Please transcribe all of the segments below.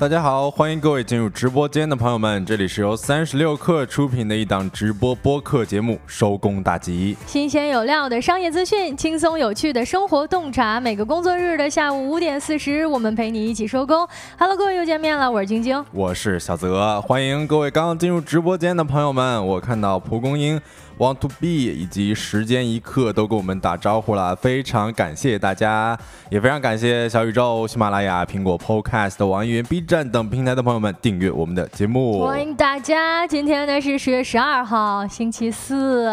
大家好，欢迎各位进入直播间的朋友们，这里是由三十六氪出品的一档直播播客节目《收工大吉》，新鲜有料的商业资讯，轻松有趣的生活洞察，每个工作日的下午五点四十，我们陪你一起收工。Hello，各位又见面了，我是晶晶，我是小泽，欢迎各位刚刚进入直播间的朋友们，我看到蒲公英。Want to be 以及时间一刻都跟我们打招呼了，非常感谢大家，也非常感谢小宇宙、喜马拉雅、苹果 Podcast、网易云、B 站等平台的朋友们订阅我们的节目。欢迎大家！今天呢是十月十二号，星期四，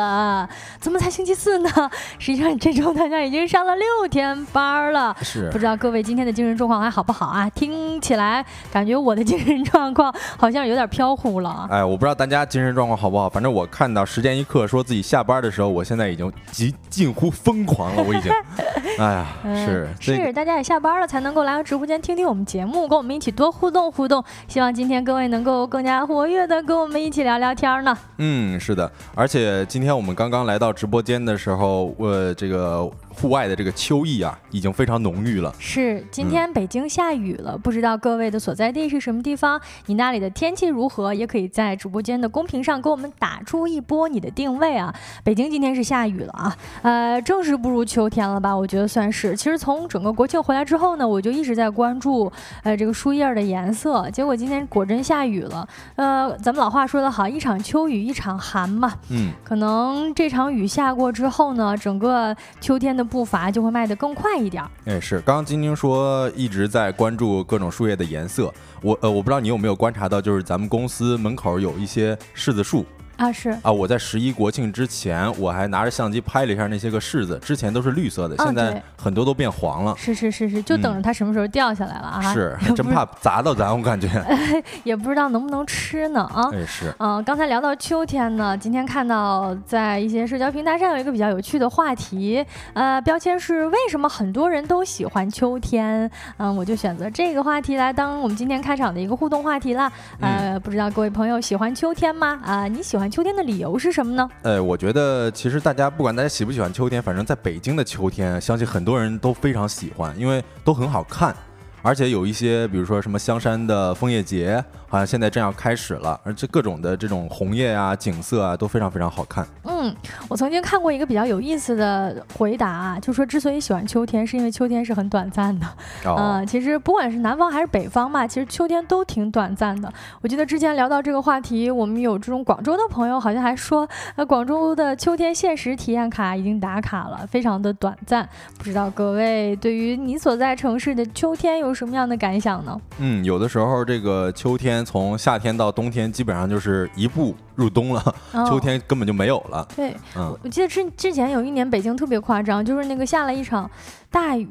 怎么才星期四呢？实际上这周大家已经上了六天班了，是不知道各位今天的精神状况还好不好啊？听起来感觉我的精神状况好像有点飘忽了。哎，我不知道大家精神状况好不好，反正我看到时间一刻说。说自己下班的时候，我现在已经极近乎疯狂了。我已经，哎呀，是是，大家也下班了才能够来到直播间听听我们节目，跟我们一起多互动互动。希望今天各位能够更加活跃的跟我们一起聊聊天呢。嗯，是的，而且今天我们刚刚来到直播间的时候，我这个。户外的这个秋意啊，已经非常浓郁了。是，今天北京下雨了，不知道各位的所在地是什么地方？你那里的天气如何？也可以在直播间的公屏上给我们打出一波你的定位啊。北京今天是下雨了啊，呃，正式步入秋天了吧？我觉得算是。其实从整个国庆回来之后呢，我就一直在关注呃这个树叶的颜色，结果今天果真下雨了。呃，咱们老话说得好，一场秋雨一场寒嘛。嗯。可能这场雨下过之后呢，整个秋天的。步伐就会迈得更快一点。哎，是，刚刚晶晶说一直在关注各种树叶的颜色，我呃，我不知道你有没有观察到，就是咱们公司门口有一些柿子树。啊是啊，我在十一国庆之前，我还拿着相机拍了一下那些个柿子，之前都是绿色的，现在很多都变黄了。是是是是，就等着它什么时候掉下来了啊！是，真怕砸到咱，我感觉。也不知道能不能吃呢啊！哎是。嗯，刚才聊到秋天呢，今天看到在一些社交平台上有一个比较有趣的话题，呃，标签是为什么很多人都喜欢秋天？嗯，我就选择这个话题来当我们今天开场的一个互动话题了。呃，不知道各位朋友喜欢秋天吗？啊，你喜欢？秋天的理由是什么呢？呃，我觉得其实大家不管大家喜不喜欢秋天，反正在北京的秋天，相信很多人都非常喜欢，因为都很好看。而且有一些，比如说什么香山的枫叶节，好像现在正要开始了，而这各种的这种红叶啊、景色啊，都非常非常好看。嗯，我曾经看过一个比较有意思的回答，就说之所以喜欢秋天，是因为秋天是很短暂的。嗯，其实不管是南方还是北方嘛，其实秋天都挺短暂的。我记得之前聊到这个话题，我们有这种广州的朋友，好像还说，呃，广州的秋天限时体验卡已经打卡了，非常的短暂。不知道各位对于你所在城市的秋天有？什么样的感想呢？嗯，有的时候这个秋天从夏天到冬天，基本上就是一步入冬了，秋天根本就没有了。对，嗯，我记得之之前有一年北京特别夸张，就是那个下了一场大雨。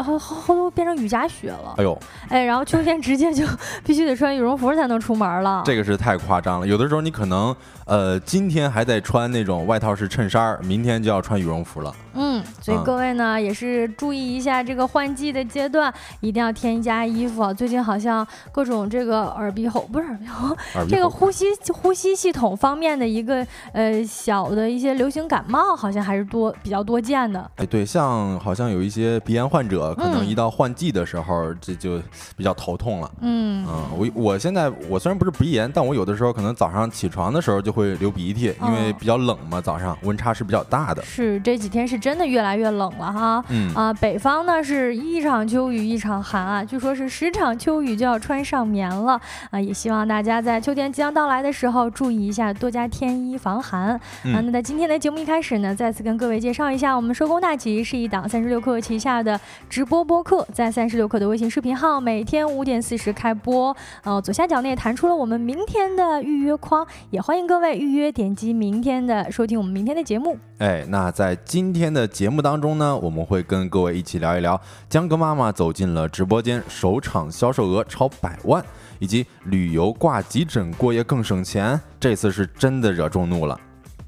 后后后头变成雨夹雪了，哎呦，哎，然后秋天直接就 必须得穿羽绒服才能出门了，这个是太夸张了。有的时候你可能，呃，今天还在穿那种外套是衬衫，明天就要穿羽绒服了。嗯，所以各位呢也是注意一下这个换季的阶段，一定要添加衣服。最近好像各种这个耳鼻喉不是耳鼻喉，这个呼吸呼吸系统方面的一个呃小的一些流行感冒，好像还是多比较多见的。哎，对，像好像有一些鼻炎患者。可能一到换季的时候，这就比较头痛了。嗯嗯，我我现在我虽然不是鼻炎，但我有的时候可能早上起床的时候就会流鼻涕，因为比较冷嘛，早上温差是比较大的。是这几天是真的越来越冷了哈。嗯啊，北方呢是一场秋雨一场寒啊，据说是十场秋雨就要穿上棉了啊。也希望大家在秋天即将到来的时候注意一下，多加添衣防寒。啊，那在今天的节目一开始呢，再次跟各位介绍一下，我们收工大吉是一档三十六氪旗下的。直播播客在三十六氪的微信视频号，每天五点四十开播。呃，左下角呢也弹出了我们明天的预约框，也欢迎各位预约点击明天的收听我们明天的节目。哎，那在今天的节目当中呢，我们会跟各位一起聊一聊江哥妈妈走进了直播间，首场销售额超百万，以及旅游挂急诊过夜更省钱，这次是真的惹众怒了。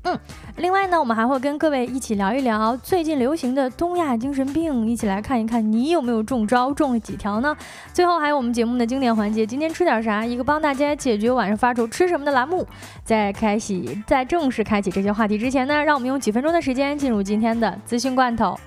嗯，另外呢，我们还会跟各位一起聊一聊最近流行的东亚精神病，一起来看一看你有没有中招，中了几条呢？最后还有我们节目的经典环节，今天吃点啥？一个帮大家解决晚上发愁吃什么的栏目，在开启，在正式开启这些话题之前呢，让我们用几分钟的时间进入今天的资讯罐头。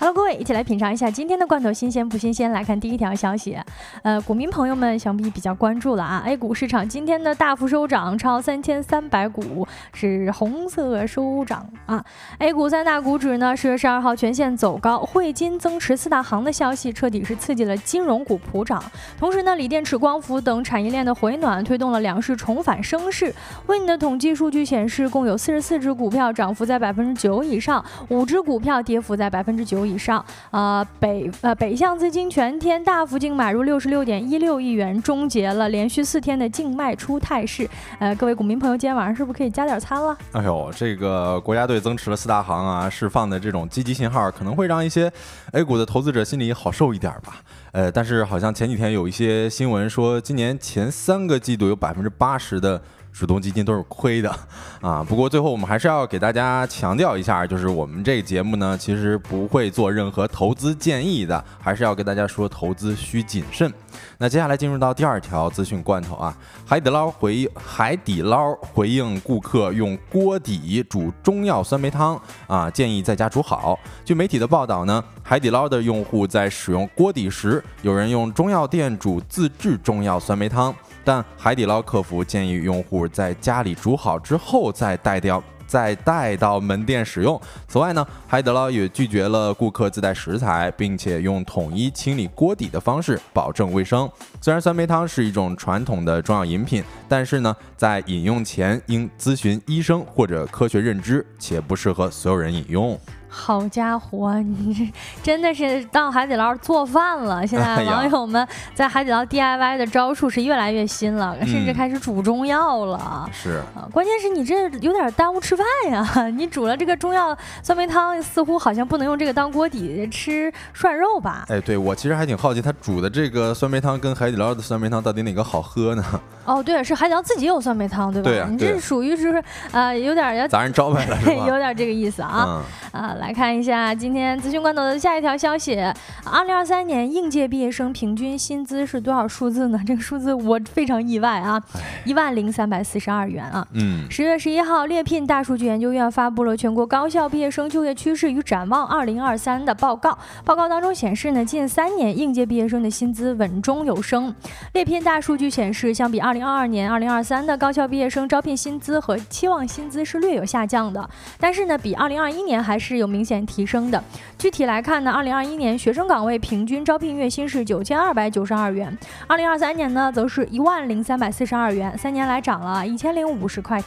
Hello。一起来品尝一下今天的罐头新鲜不新鲜？来看第一条消息，呃，股民朋友们想必比较关注了啊。A 股市场今天的大幅收涨，超三千三百股，是红色收涨啊。A 股三大股指呢，十月十二号全线走高，汇金增持四大行的消息彻底是刺激了金融股普涨。同时呢，锂电池、光伏等产业链的回暖，推动了两市重返升势。为你的统计数据显示，共有四十四只股票涨幅在百分之九以上，五只股票跌幅在百分之九以。上上，呃，北呃北向资金全天大幅净买入六十六点一六亿元，终结了连续四天的净卖出态势。呃，各位股民朋友，今天晚上是不是可以加点餐了？哎呦，这个国家队增持了四大行啊，释放的这种积极信号，可能会让一些 A 股的投资者心里好受一点吧。呃，但是好像前几天有一些新闻说，今年前三个季度有百分之八十的。主动基金都是亏的，啊，不过最后我们还是要给大家强调一下，就是我们这个节目呢，其实不会做任何投资建议的，还是要跟大家说投资需谨慎。那接下来进入到第二条资讯罐头啊，海底捞回海底捞回应顾客用锅底煮中药酸梅汤啊，建议在家煮好。据媒体的报道呢，海底捞的用户在使用锅底时，有人用中药店煮自制中药酸梅汤。但海底捞客服建议用户在家里煮好之后再带掉，再带到门店使用。此外呢，海底捞也拒绝了顾客自带食材，并且用统一清理锅底的方式保证卫生。虽然酸梅汤是一种传统的中药饮品，但是呢，在饮用前应咨询医生或者科学认知，且不适合所有人饮用。好家伙，你这真的是到海底捞做饭了！现在网友们在海底捞 DIY 的招数是越来越新了，甚至开始煮中药了。是啊，关键是你这有点耽误吃饭呀！你煮了这个中药酸梅汤，似乎好像不能用这个当锅底吃涮肉吧？哎，对我其实还挺好奇，他煮的这个酸梅汤跟海底捞的酸梅汤到底哪个好喝呢？哦，对，是海底捞自己有酸梅汤，对吧？对你这属于是呃有点要砸人招牌了，有点这个意思啊啊！来看一下今天资讯罐头的下一条消息：二零二三年应届毕业生平均薪资是多少数字呢？这个数字我非常意外啊，一万零三百四十二元啊。嗯。十月十一号，猎聘大数据研究院发布了全国高校毕业生就业趋势与展望二零二三的报告。报告当中显示呢，近三年应届毕业生的薪资稳中有升。猎聘大数据显示，相比二零二二年、二零二三的高校毕业生招聘薪资和期望薪资是略有下降的，但是呢，比二零二一年还是有明显提升的。具体来看呢，二零二一年学生岗位平均招聘月薪是九千二百九十二元，二零二三年呢则是一万零三百四十二元，三年来涨了一千零五十块。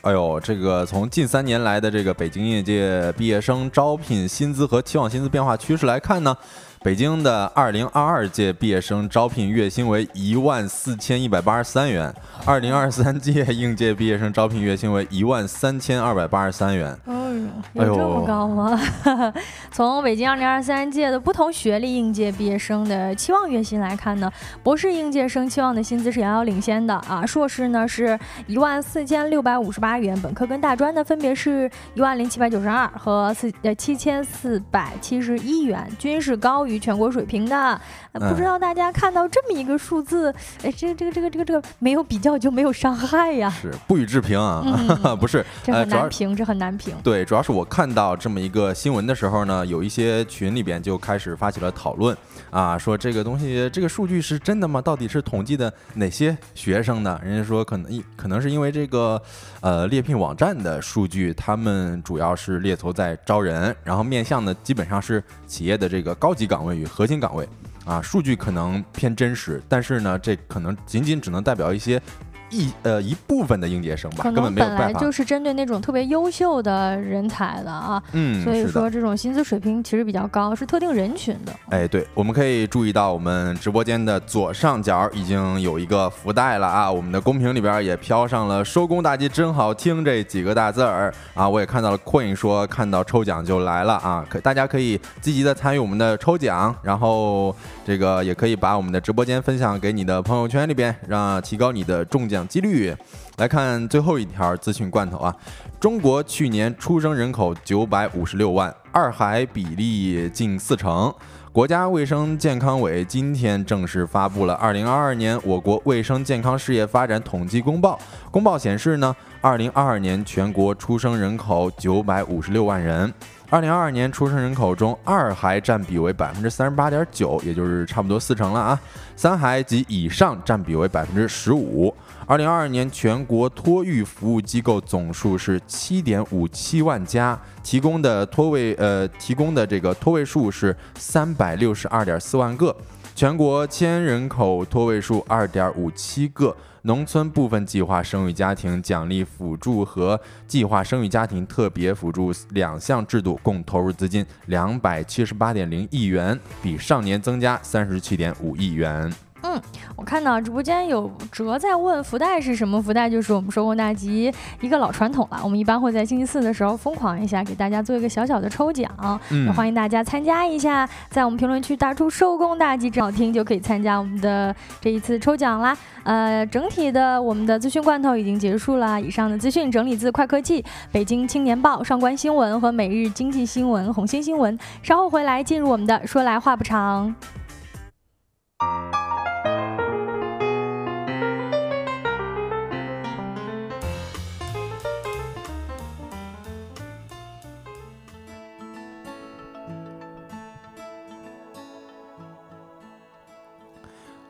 哎呦，这个从近三年来的这个北京应届毕业生招聘薪资和期望薪资变化趋势来看呢。北京的二零二二届毕业生招聘月薪为一万四千一百八十三元，二零二三届应届毕业生招聘月薪为一万三千二百八十三元。哎呦，有这么高吗？从北京二零二三届的不同学历应届毕业生的期望月薪来看呢，博士应届生期望的薪资是遥遥领先的啊，硕士呢是一万四千六百五十八元，本科跟大专呢分别是一万零七百九十二和四呃七千四百七十一元，均是高于。全国水平的，不知道大家看到这么一个数字，哎，这个这个这个这个这个没有比较就没有伤害呀，是不予置评啊，不是，这很难评，这很难评。对，主要是我看到这么一个新闻的时候呢，有一些群里边就开始发起了讨论啊，说这个东西这个数据是真的吗？到底是统计的哪些学生呢？人家说可能一可能是因为这个呃猎聘网站的数据，他们主要是猎头在招人，然后面向的基本上是企业的这个高级岗。位与核心岗位，啊，数据可能偏真实，但是呢，这可能仅仅只能代表一些。一呃一部分的应届生吧，可能本来就是针对那种特别优秀的人才的啊，嗯，所以说这种薪资水平其实比较高，是特定人群的。哎，对，我们可以注意到我们直播间的左上角已经有一个福袋了啊，我们的公屏里边也飘上了“收工大吉真好听”这几个大字儿啊，我也看到了 Queen 说看到抽奖就来了啊，可大家可以积极的参与我们的抽奖，然后这个也可以把我们的直播间分享给你的朋友圈里边，让提高你的中奖。几率来看最后一条资讯罐头啊，中国去年出生人口九百五十六万，二孩比例近四成。国家卫生健康委今天正式发布了二零二二年我国卫生健康事业发展统计公报。公报显示呢，二零二二年全国出生人口九百五十六万人。二零二二年出生人口中，二孩占比为百分之三十八点九，也就是差不多四成了啊。三孩及以上占比为百分之十五。二零二二年全国托育服务机构总数是七点五七万家，提供的托位呃提供的这个托位数是三百六十二点四万个，全国千人口托位数二点五七个。农村部分计划生育家庭奖励辅助和计划生育家庭特别辅助两项制度共投入资金两百七十八点零亿元，比上年增加三十七点五亿元。嗯，我看到直播间有哲在问福袋是什么？福袋就是我们收工大吉一个老传统了。我们一般会在星期四的时候疯狂一下，给大家做一个小小的抽奖，也欢迎大家参加一下，在我们评论区打出“收工大吉”正好听，就可以参加我们的这一次抽奖啦。呃，整体的我们的资讯罐头已经结束了。以上的资讯整理自快科技、北京青年报、上官新闻和每日经济新闻、红星新闻。稍后回来进入我们的说来话不长。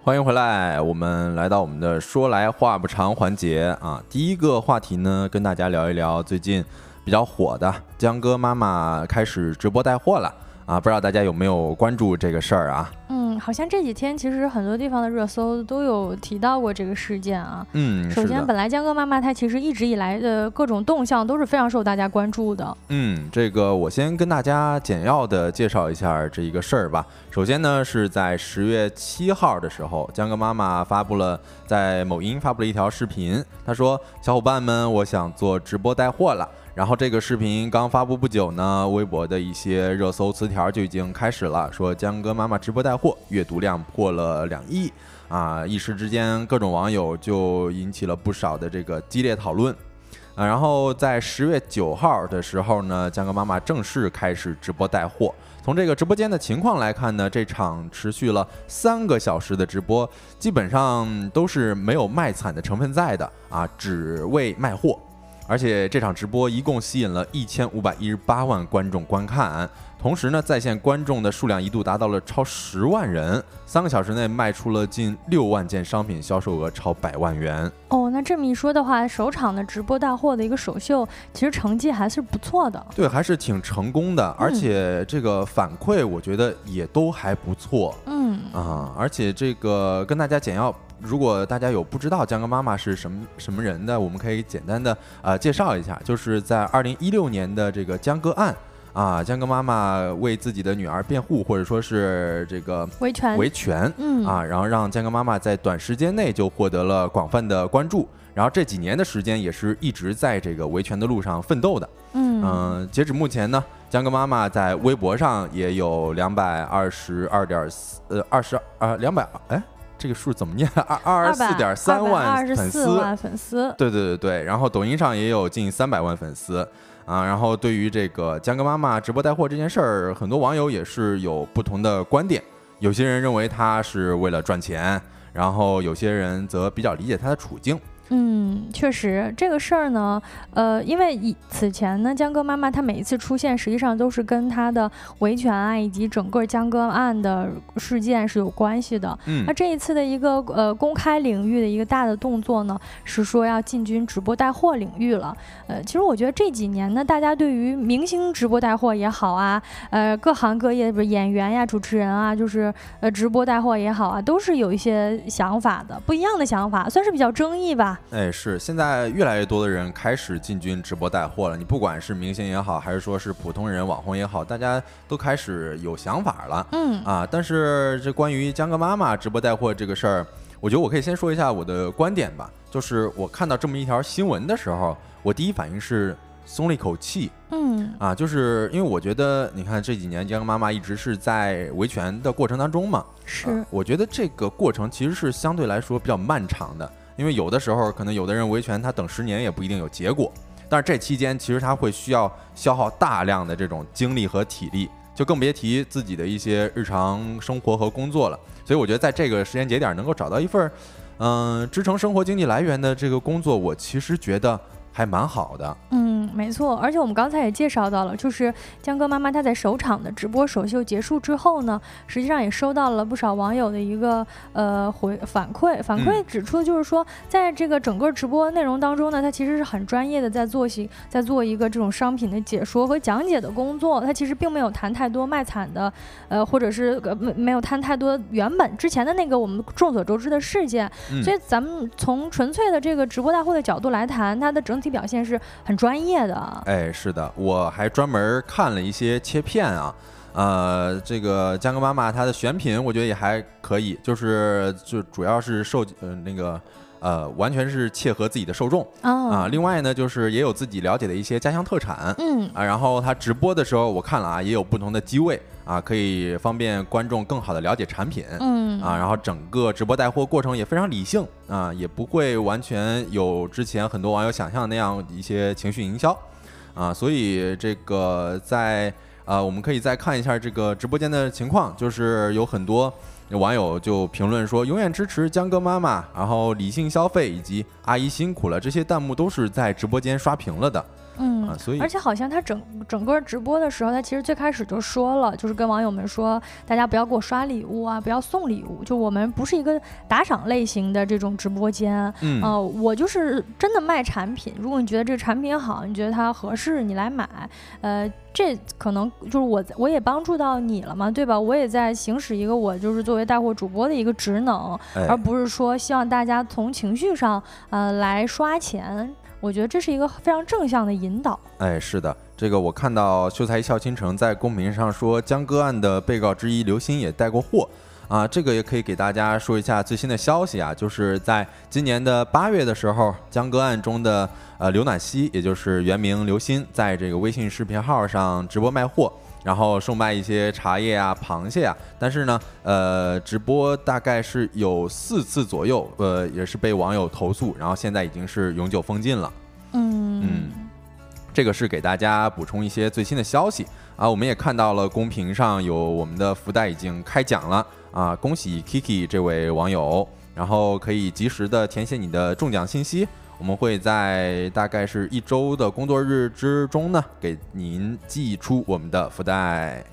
欢迎回来，我们来到我们的说来话不长环节啊。第一个话题呢，跟大家聊一聊最近比较火的江哥妈妈开始直播带货了啊，不知道大家有没有关注这个事儿啊？好像这几天其实很多地方的热搜都有提到过这个事件啊。嗯，首先，本来江哥妈妈她其实一直以来的各种动向都是非常受大家关注的。嗯，这个我先跟大家简要的介绍一下这一个事儿吧。首先呢，是在十月七号的时候，江哥妈妈发布了在某音发布了一条视频，她说：“小伙伴们，我想做直播带货了。”然后这个视频刚发布不久呢，微博的一些热搜词条就已经开始了，说江哥妈妈直播带货，阅读量破了两亿啊！一时之间，各种网友就引起了不少的这个激烈讨论啊。然后在十月九号的时候呢，江哥妈妈正式开始直播带货。从这个直播间的情况来看呢，这场持续了三个小时的直播，基本上都是没有卖惨的成分在的啊，只为卖货。而且这场直播一共吸引了一千五百一十八万观众观看，同时呢，在线观众的数量一度达到了超十万人。三个小时内卖出了近六万件商品，销售额超百万元。哦，那这么一说的话，首场的直播带货的一个首秀，其实成绩还是不错的。对，还是挺成功的，而且这个反馈我觉得也都还不错。嗯啊，而且这个跟大家简要。如果大家有不知道江哥妈妈是什么什么人的，我们可以简单的呃介绍一下，就是在二零一六年的这个江歌案啊，江哥妈妈为自己的女儿辩护，或者说是这个维权。维权，嗯。啊，然后让江哥妈妈在短时间内就获得了广泛的关注，然后这几年的时间也是一直在这个维权的路上奋斗的，嗯。嗯，截止目前呢，江哥妈妈在微博上也有两百二十二点四呃二十二两百哎。这个数怎么念？二二十四点三万粉丝，粉丝。对对对对，然后抖音上也有近三百万粉丝啊。然后对于这个江哥妈妈直播带货这件事儿，很多网友也是有不同的观点。有些人认为他是为了赚钱，然后有些人则比较理解他的处境。嗯，确实这个事儿呢，呃，因为以此前呢，江歌妈妈她每一次出现，实际上都是跟她的维权啊，以及整个江歌案的事件是有关系的。嗯，那这一次的一个呃公开领域的一个大的动作呢，是说要进军直播带货领域了。呃，其实我觉得这几年呢，大家对于明星直播带货也好啊，呃，各行各业不是演员呀、主持人啊，就是呃直播带货也好啊，都是有一些想法的，不一样的想法，算是比较争议吧。哎，是现在越来越多的人开始进军直播带货了。你不管是明星也好，还是说是普通人、网红也好，大家都开始有想法了。嗯啊，但是这关于江哥妈妈直播带货这个事儿，我觉得我可以先说一下我的观点吧。就是我看到这么一条新闻的时候，我第一反应是松了一口气。嗯啊，就是因为我觉得，你看这几年江哥妈妈一直是在维权的过程当中嘛。是。我觉得这个过程其实是相对来说比较漫长的。因为有的时候可能有的人维权他等十年也不一定有结果，但是这期间其实他会需要消耗大量的这种精力和体力，就更别提自己的一些日常生活和工作了。所以我觉得在这个时间节点能够找到一份，嗯，支撑生活经济来源的这个工作，我其实觉得。还蛮好的，嗯，没错，而且我们刚才也介绍到了，就是江哥妈妈她在首场的直播首秀结束之后呢，实际上也收到了不少网友的一个呃回反馈，反馈指出就是说，在这个整个直播内容当中呢，她其实是很专业的在做些在做一个这种商品的解说和讲解的工作，她其实并没有谈太多卖惨的，呃，或者是没没有谈太多原本之前的那个我们众所周知的事件，所以咱们从纯粹的这个直播大会的角度来谈，它的整体。表现是很专业的，哎，是的，我还专门看了一些切片啊，呃，这个江哥妈妈她的选品，我觉得也还可以，就是就主要是受呃那个。呃，完全是切合自己的受众啊。另外呢，就是也有自己了解的一些家乡特产，嗯啊。然后她直播的时候，我看了啊，也有不同的机位啊，可以方便观众更好的了解产品，嗯啊。然后整个直播带货过程也非常理性啊，也不会完全有之前很多网友想象的那样一些情绪营销啊。所以这个在呃，我们可以再看一下这个直播间的情况，就是有很多。网友就评论说：“永远支持江哥妈妈，然后理性消费以及阿姨辛苦了。”这些弹幕都是在直播间刷屏了的。嗯，所以而且好像他整整个直播的时候，他其实最开始就说了，就是跟网友们说，大家不要给我刷礼物啊，不要送礼物，就我们不是一个打赏类型的这种直播间。嗯，呃，我就是真的卖产品，如果你觉得这个产品好，你觉得它合适，你来买。呃，这可能就是我我也帮助到你了嘛，对吧？我也在行使一个我就是作为带货主播的一个职能，而不是说希望大家从情绪上呃来刷钱。我觉得这是一个非常正向的引导。哎，是的，这个我看到秀才一笑倾城在公屏上说，江歌案的被告之一刘鑫也带过货啊，这个也可以给大家说一下最新的消息啊，就是在今年的八月的时候，江歌案中的呃刘暖希，也就是原名刘鑫，在这个微信视频号上直播卖货。然后售卖一些茶叶啊、螃蟹啊，但是呢，呃，直播大概是有四次左右，呃，也是被网友投诉，然后现在已经是永久封禁了。嗯嗯，这个是给大家补充一些最新的消息啊。我们也看到了公屏上有我们的福袋已经开奖了啊，恭喜 Kiki 这位网友，然后可以及时的填写你的中奖信息。我们会在大概是一周的工作日之中呢，给您寄出我们的福袋。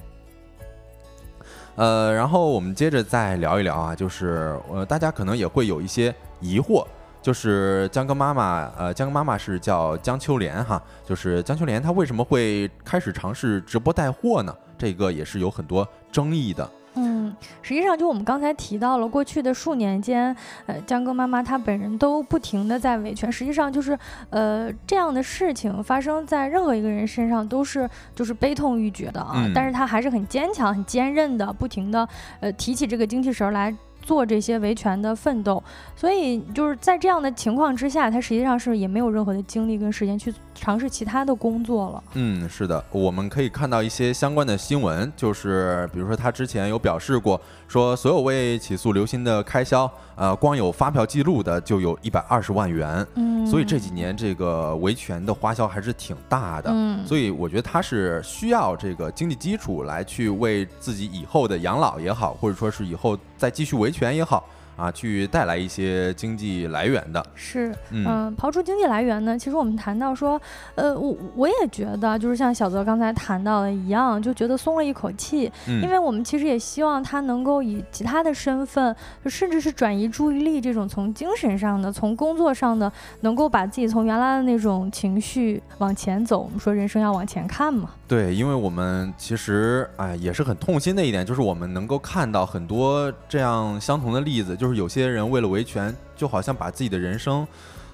呃，然后我们接着再聊一聊啊，就是呃，大家可能也会有一些疑惑，就是江哥妈妈，呃，江哥妈妈是叫江秋莲哈，就是江秋莲她为什么会开始尝试直播带货呢？这个也是有很多争议的。嗯，实际上就我们刚才提到了，过去的数年间，呃，江哥妈妈她本人都不停的在维权。实际上就是，呃，这样的事情发生在任何一个人身上都是就是悲痛欲绝的啊。但是她还是很坚强、很坚韧的，不停的呃提起这个精气神来。做这些维权的奋斗，所以就是在这样的情况之下，他实际上是也没有任何的精力跟时间去尝试其他的工作了。嗯，是的，我们可以看到一些相关的新闻，就是比如说他之前有表示过，说所有为起诉刘鑫的开销。呃，光有发票记录的就有一百二十万元，嗯，所以这几年这个维权的花销还是挺大的，嗯，所以我觉得他是需要这个经济基础来去为自己以后的养老也好，或者说是以后再继续维权也好。啊，去带来一些经济来源的是，嗯，刨除经济来源呢，其实我们谈到说，呃，我我也觉得，就是像小泽刚才谈到的一样，就觉得松了一口气，因为我们其实也希望他能够以其他的身份，就甚至是转移注意力，这种从精神上的、从工作上的，能够把自己从原来的那种情绪往前走。我们说人生要往前看嘛。对，因为我们其实哎也是很痛心的一点，就是我们能够看到很多这样相同的例子。就是有些人为了维权，就好像把自己的人生，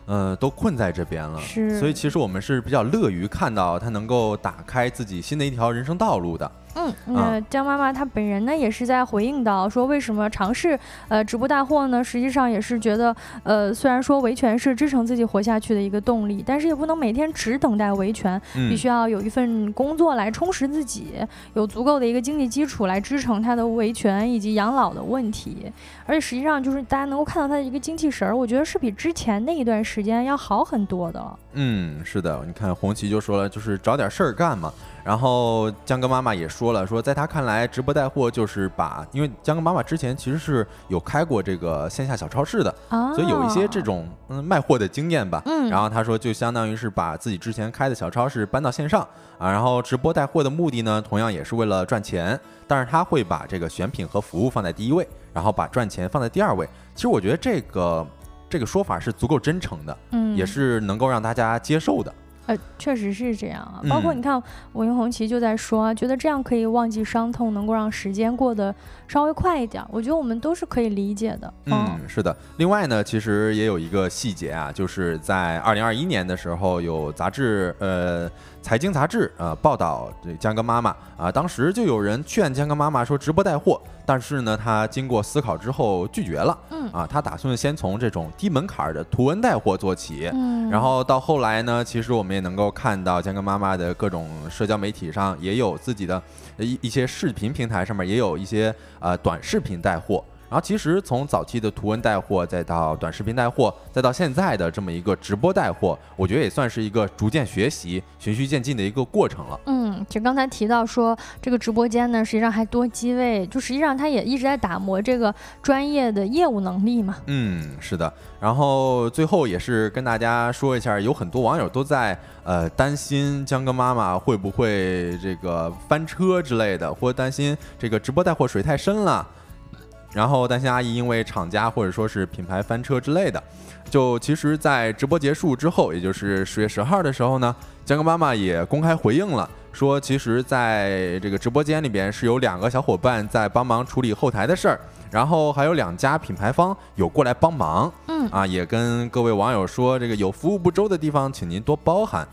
呃，都困在这边了。是，所以其实我们是比较乐于看到他能够打开自己新的一条人生道路的。嗯，那江妈妈她本人呢也是在回应到说，为什么尝试呃直播带货呢？实际上也是觉得，呃，虽然说维权是支撑自己活下去的一个动力，但是也不能每天只等待维权，必须要有一份工作来充实自己，有足够的一个经济基础来支撑他的维权以及养老的问题。而且实际上就是大家能够看到他的一个精气神儿，我觉得是比之前那一段时间要好很多的。嗯，是的，你看红旗就说了，就是找点事儿干嘛。然后江哥妈妈也说了，说在他看来，直播带货就是把，因为江哥妈妈之前其实是有开过这个线下小超市的，所以有一些这种嗯卖货的经验吧。嗯。然后他说，就相当于是把自己之前开的小超市搬到线上啊。然后直播带货的目的呢，同样也是为了赚钱，但是他会把这个选品和服务放在第一位，然后把赚钱放在第二位。其实我觉得这个这个说法是足够真诚的，嗯，也是能够让大家接受的。呃，确实是这样啊。包括你看，我跟红旗就在说，觉得这样可以忘记伤痛，能够让时间过得稍微快一点。我觉得我们都是可以理解的。嗯，是的。另外呢，其实也有一个细节啊，就是在二零二一年的时候，有杂志呃。财经杂志啊报道这江哥妈妈啊，当时就有人劝江哥妈妈说直播带货，但是呢，他经过思考之后拒绝了。嗯啊，他打算先从这种低门槛的图文带货做起。嗯，然后到后来呢，其实我们也能够看到江哥妈妈的各种社交媒体上也有自己的一一些视频平台上面也有一些呃短视频带货。然后其实从早期的图文带货，再到短视频带货，再到现在的这么一个直播带货，我觉得也算是一个逐渐学习、循序渐进的一个过程了。嗯，就刚才提到说这个直播间呢，实际上还多机位，就实际上他也一直在打磨这个专业的业务能力嘛。嗯，是的。然后最后也是跟大家说一下，有很多网友都在呃担心江哥妈妈会不会这个翻车之类的，或担心这个直播带货水太深了。然后担心阿姨因为厂家或者说是品牌翻车之类的，就其实，在直播结束之后，也就是十月十号的时候呢，江哥妈妈也公开回应了，说其实在这个直播间里边是有两个小伙伴在帮忙处理后台的事儿，然后还有两家品牌方有过来帮忙，嗯啊，也跟各位网友说，这个有服务不周的地方，请您多包涵。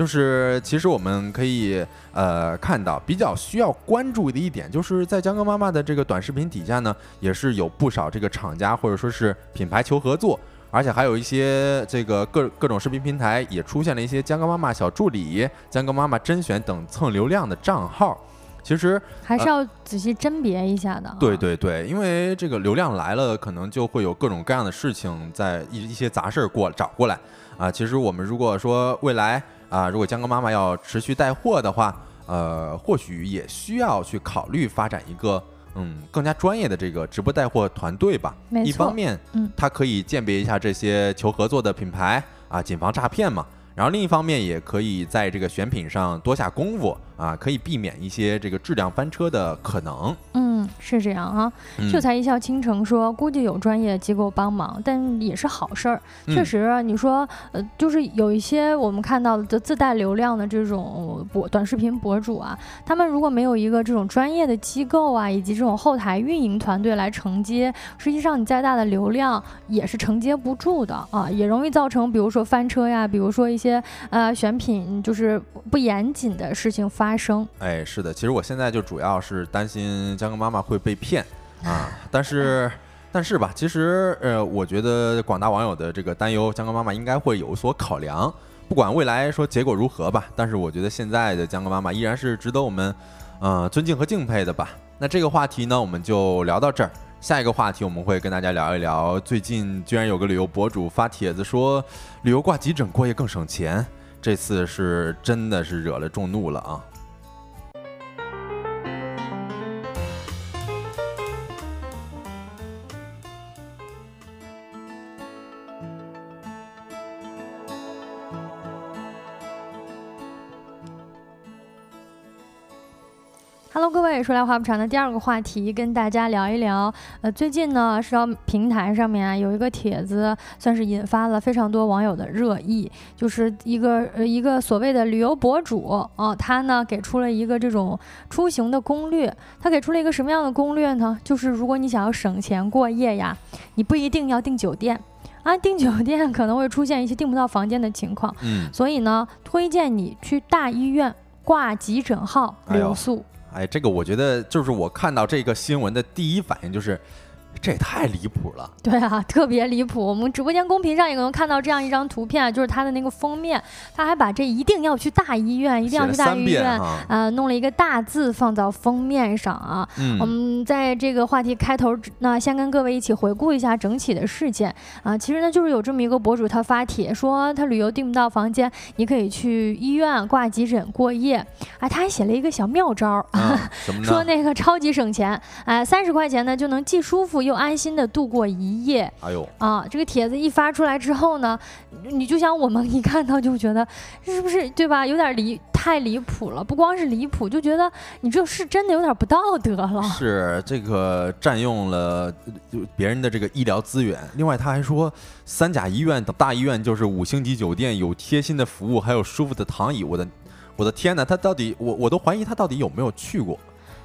就是其实我们可以呃看到比较需要关注的一点，就是在江哥妈妈的这个短视频底下呢，也是有不少这个厂家或者说是品牌求合作，而且还有一些这个各各种视频平台也出现了一些江哥妈妈小助理、江哥妈妈甄选等蹭流量的账号。其实还是要仔细甄别一下的。对对对，因为这个流量来了，可能就会有各种各样的事情在一一些杂事儿过找过来啊。其实我们如果说未来。啊，如果江哥妈妈要持续带货的话，呃，或许也需要去考虑发展一个嗯更加专业的这个直播带货团队吧。一方面，嗯，它可以鉴别一下这些求合作的品牌啊，谨防诈骗嘛。然后另一方面，也可以在这个选品上多下功夫啊，可以避免一些这个质量翻车的可能。嗯，是这样啊。秀才一笑倾城说，估计有专业机构帮忙，但也是好事儿。确实，你说呃，就是有一些我们看到的自带流量的这种博短视频博主啊，他们如果没有一个这种专业的机构啊，以及这种后台运营团队来承接，实际上你再大的流量也是承接不住的啊，也容易造成比如说翻车呀，比如说一些。些呃选品就是不严谨的事情发生。哎，是的，其实我现在就主要是担心江哥妈妈会被骗 啊。但是但是吧，其实呃，我觉得广大网友的这个担忧，江哥妈妈应该会有所考量。不管未来说结果如何吧，但是我觉得现在的江哥妈妈依然是值得我们呃尊敬和敬佩的吧。那这个话题呢，我们就聊到这儿。下一个话题，我们会跟大家聊一聊，最近居然有个旅游博主发帖子说，旅游挂急诊过夜更省钱，这次是真的是惹了众怒了啊。Hello，各位，说来话不长的第二个话题，跟大家聊一聊。呃，最近呢，社交平台上面啊有一个帖子，算是引发了非常多网友的热议，就是一个呃一个所谓的旅游博主哦，他呢给出了一个这种出行的攻略。他给出了一个什么样的攻略呢？就是如果你想要省钱过夜呀，你不一定要订酒店啊，订酒店可能会出现一些订不到房间的情况。嗯，所以呢，推荐你去大医院挂急诊号留宿。哎，哎这个我觉得就是我看到这个新闻的第一反应就是。这也太离谱了！对啊，特别离谱。我们直播间公屏上也能看到这样一张图片，就是它的那个封面，他还把这一定要去大医院，一定要去大医院，呃，弄了一个大字放到封面上啊。嗯，我们在这个话题开头，那先跟各位一起回顾一下整体的事件啊。其实呢，就是有这么一个博主，他发帖说他旅游订不到房间，你可以去医院挂急诊过夜。哎，他还写了一个小妙招，说那个超级省钱，哎，三十块钱呢就能既舒服又。又安心的度过一夜。哎呦啊！这个帖子一发出来之后呢，你就像我们一看到就觉得是不是对吧？有点离太离谱了。不光是离谱，就觉得你这是真的有点不道德了。是这个占用了别人的这个医疗资源。另外他还说，三甲医院等大医院就是五星级酒店，有贴心的服务，还有舒服的躺椅。我的我的天哪！他到底我我都怀疑他到底有没有去过。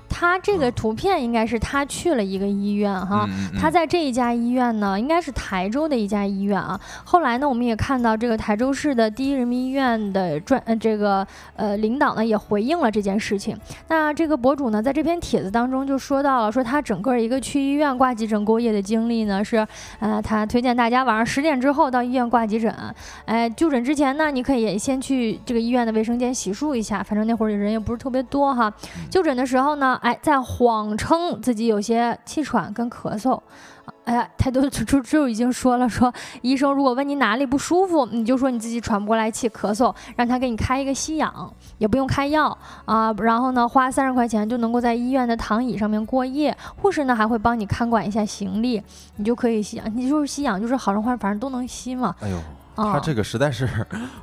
他这个图片应该是他去了一个医院哈，他在这一家医院呢，应该是台州的一家医院啊。后来呢，我们也看到这个台州市的第一人民医院的专呃这个呃领导呢也回应了这件事情。那这个博主呢，在这篇帖子当中就说到了，说他整个一个去医院挂急诊过夜的经历呢是，呃，他推荐大家晚上十点之后到医院挂急诊，哎，就诊之前呢，你可以先去这个医院的卫生间洗漱一下，反正那会儿人也不是特别多哈。就诊的时候呢。哎，在谎称自己有些气喘跟咳嗽，哎呀，他都就就已经说了，说医生如果问你哪里不舒服，你就说你自己喘不过来气，咳嗽，让他给你开一个吸氧，也不用开药啊。然后呢，花三十块钱就能够在医院的躺椅上面过夜，护士呢还会帮你看管一下行李，你就可以吸氧，你就是吸氧，就是好人坏反正都能吸嘛。哎呦。他这个实在是，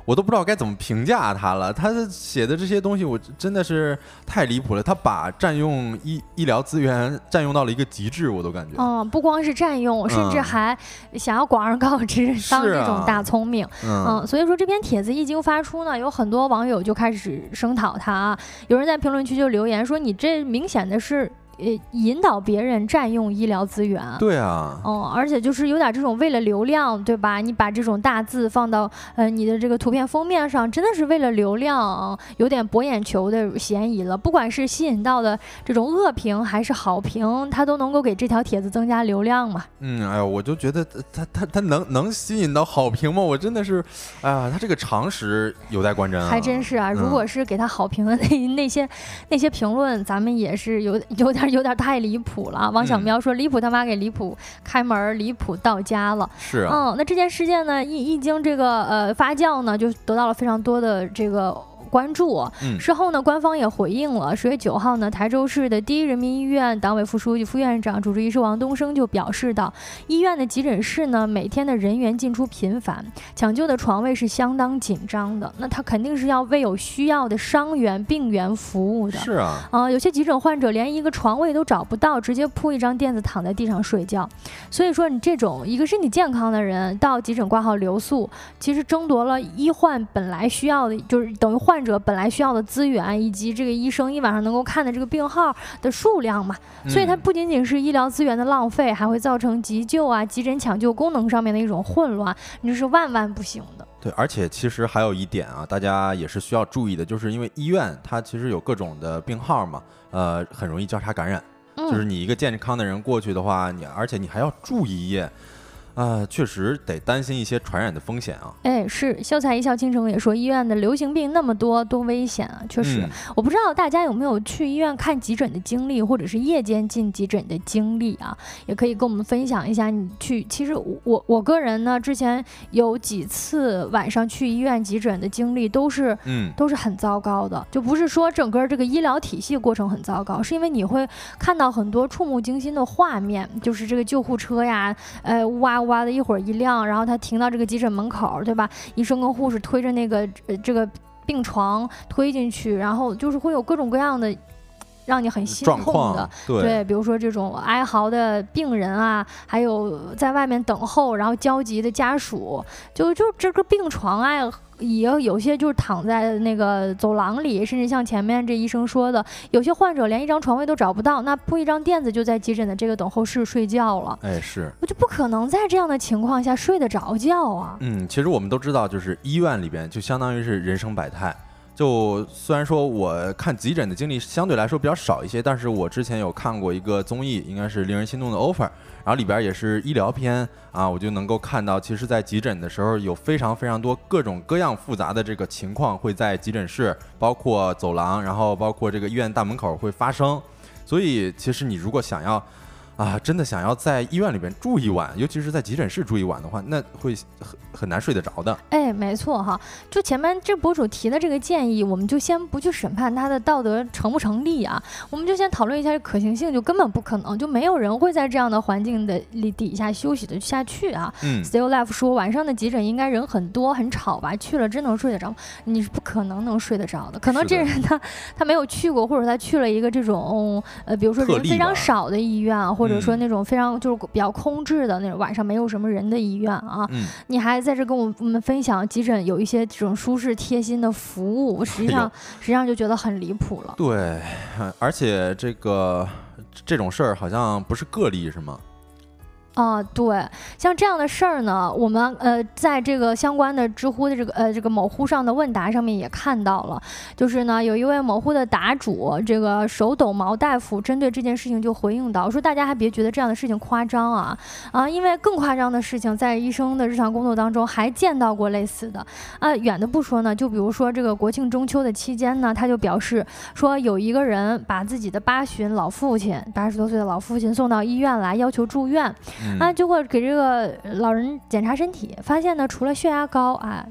我都不知道该怎么评价他了。他写的这些东西，我真的是太离谱了。他把占用医医疗资源占用到了一个极致，我都感觉。嗯，不光是占用，甚至还想要广而告之，当这种大聪明。嗯，所以说这篇帖子一经发出呢，有很多网友就开始声讨他啊。有人在评论区就留言说：“你这明显的是。”呃，引导别人占用医疗资源，对啊，哦，而且就是有点这种为了流量，对吧？你把这种大字放到呃你的这个图片封面上，真的是为了流量，有点博眼球的嫌疑了。不管是吸引到的这种恶评还是好评，它都能够给这条帖子增加流量嘛？嗯，哎呀，我就觉得他他他能能吸引到好评吗？我真的是，哎呀，他这个常识有待观察。还真是啊，如果是给他好评的那那些那些评论，咱们也是有有点。有点太离谱了，王小喵说离谱他妈给离谱开门，离谱到家了。是啊，嗯，那这件事件呢，一一经这个呃发酵呢，就得到了非常多的这个。关注。事后呢，官方也回应了。十月九号呢，台州市的第一人民医院党委副书记、副院长、主治医师王东升就表示到，医院的急诊室呢，每天的人员进出频繁，抢救的床位是相当紧张的。那他肯定是要为有需要的伤员、病员服务的。是啊，啊，有些急诊患者连一个床位都找不到，直接铺一张垫子躺在地上睡觉。所以说，你这种一个身体健康的人到急诊挂号留宿，其实争夺了医患本来需要的，就是等于患。者本来需要的资源，以及这个医生一晚上能够看的这个病号的数量嘛，所以它不仅仅是医疗资源的浪费，还会造成急救啊、急诊抢救功能上面的一种混乱，你这是万万不行的。对，而且其实还有一点啊，大家也是需要注意的，就是因为医院它其实有各种的病号嘛，呃，很容易交叉感染。就是你一个健康的人过去的话，你而且你还要住一夜。啊，确实得担心一些传染的风险啊！哎，是秀才一笑倾城也说，医院的流行病那么多，多危险啊！确实，我不知道大家有没有去医院看急诊的经历，或者是夜间进急诊的经历啊？也可以跟我们分享一下。你去，其实我我个人呢，之前有几次晚上去医院急诊的经历，都是嗯，都是很糟糕的。就不是说整个这个医疗体系过程很糟糕，是因为你会看到很多触目惊心的画面，就是这个救护车呀，呃，哇。哇的一会儿一亮，然后他停到这个急诊门口，对吧？医生跟护士推着那个呃这个病床推进去，然后就是会有各种各样的让你很心痛的，对，比如说这种哀嚎的病人啊，还有在外面等候然后焦急的家属，就就这个病床啊。也有些就是躺在那个走廊里，甚至像前面这医生说的，有些患者连一张床位都找不到，那铺一张垫子就在急诊的这个等候室睡觉了。哎，是，我就不可能在这样的情况下睡得着觉啊。嗯，其实我们都知道，就是医院里边就相当于是人生百态，就虽然说我看急诊的经历相对来说比较少一些，但是我之前有看过一个综艺，应该是令人心动的 offer，然后里边也是医疗片啊，我就能够看到，其实，在急诊的时候有非常非常多各种各样复杂的这个情况会在急诊室，包括走廊，然后包括这个医院大门口会发生，所以其实你如果想要。啊，真的想要在医院里边住一晚，尤其是在急诊室住一晚的话，那会很很难睡得着的。哎，没错哈，就前面这博主提的这个建议，我们就先不去审判他的道德成不成立啊，我们就先讨论一下可行性，就根本不可能，就没有人会在这样的环境的里底下休息的下去啊。嗯，Still Life 说晚上的急诊应该人很多很吵吧？去了真能睡得着？你是不可能能睡得着的。可能这人他他没有去过，或者他去了一个这种呃，比如说人非常少的医院。或者说那种非常就是比较空置的那种晚上没有什么人的医院啊，你还在这跟我们分享急诊有一些这种舒适贴心的服务，实际上实际上就觉得很离谱了。对，而且这个这种事儿好像不是个例，是吗？啊，对，像这样的事儿呢，我们呃在这个相关的知乎的这个呃这个某乎上的问答上面也看到了，就是呢有一位某乎的答主这个手抖毛大夫针对这件事情就回应到，说大家还别觉得这样的事情夸张啊啊，因为更夸张的事情在医生的日常工作当中还见到过类似的啊，远的不说呢，就比如说这个国庆中秋的期间呢，他就表示说有一个人把自己的八旬老父亲八十多岁的老父亲送到医院来要求住院。啊，结果给这个老人检查身体，发现呢，除了血压高啊。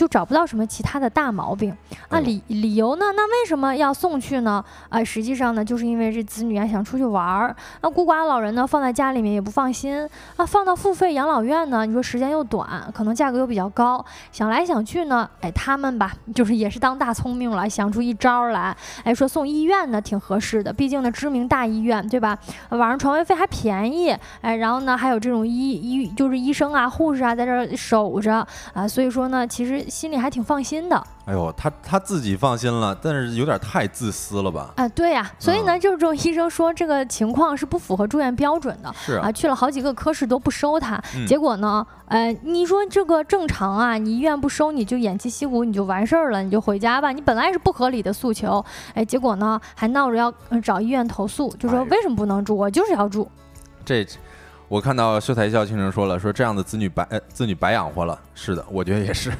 就找不到什么其他的大毛病啊？理理由呢？那为什么要送去呢？啊，实际上呢，就是因为这子女啊想出去玩儿，那孤寡老人呢放在家里面也不放心啊，放到付费养老院呢，你说时间又短，可能价格又比较高，想来想去呢，哎，他们吧，就是也是当大聪明了，想出一招来，哎，说送医院呢挺合适的，毕竟呢知名大医院对吧？网上床位费还便宜，哎，然后呢还有这种医医就是医生啊护士啊在这守着啊，所以说呢，其实。心里还挺放心的。哎呦，他他自己放心了，但是有点太自私了吧？啊，对呀，所以呢，就是这种医生说这个情况是不符合住院标准的。是啊，去了好几个科室都不收他，结果呢，呃，你说这个正常啊？你医院不收你就偃旗息鼓你就完事儿了，你就回家吧。你本来是不合理的诉求，哎，结果呢还闹着要找医院投诉，就说为什么不能住？我就是要住。这。我看到秀才一笑倾城说了，说这样的子女白呃子女白养活了。是的，我觉得也是。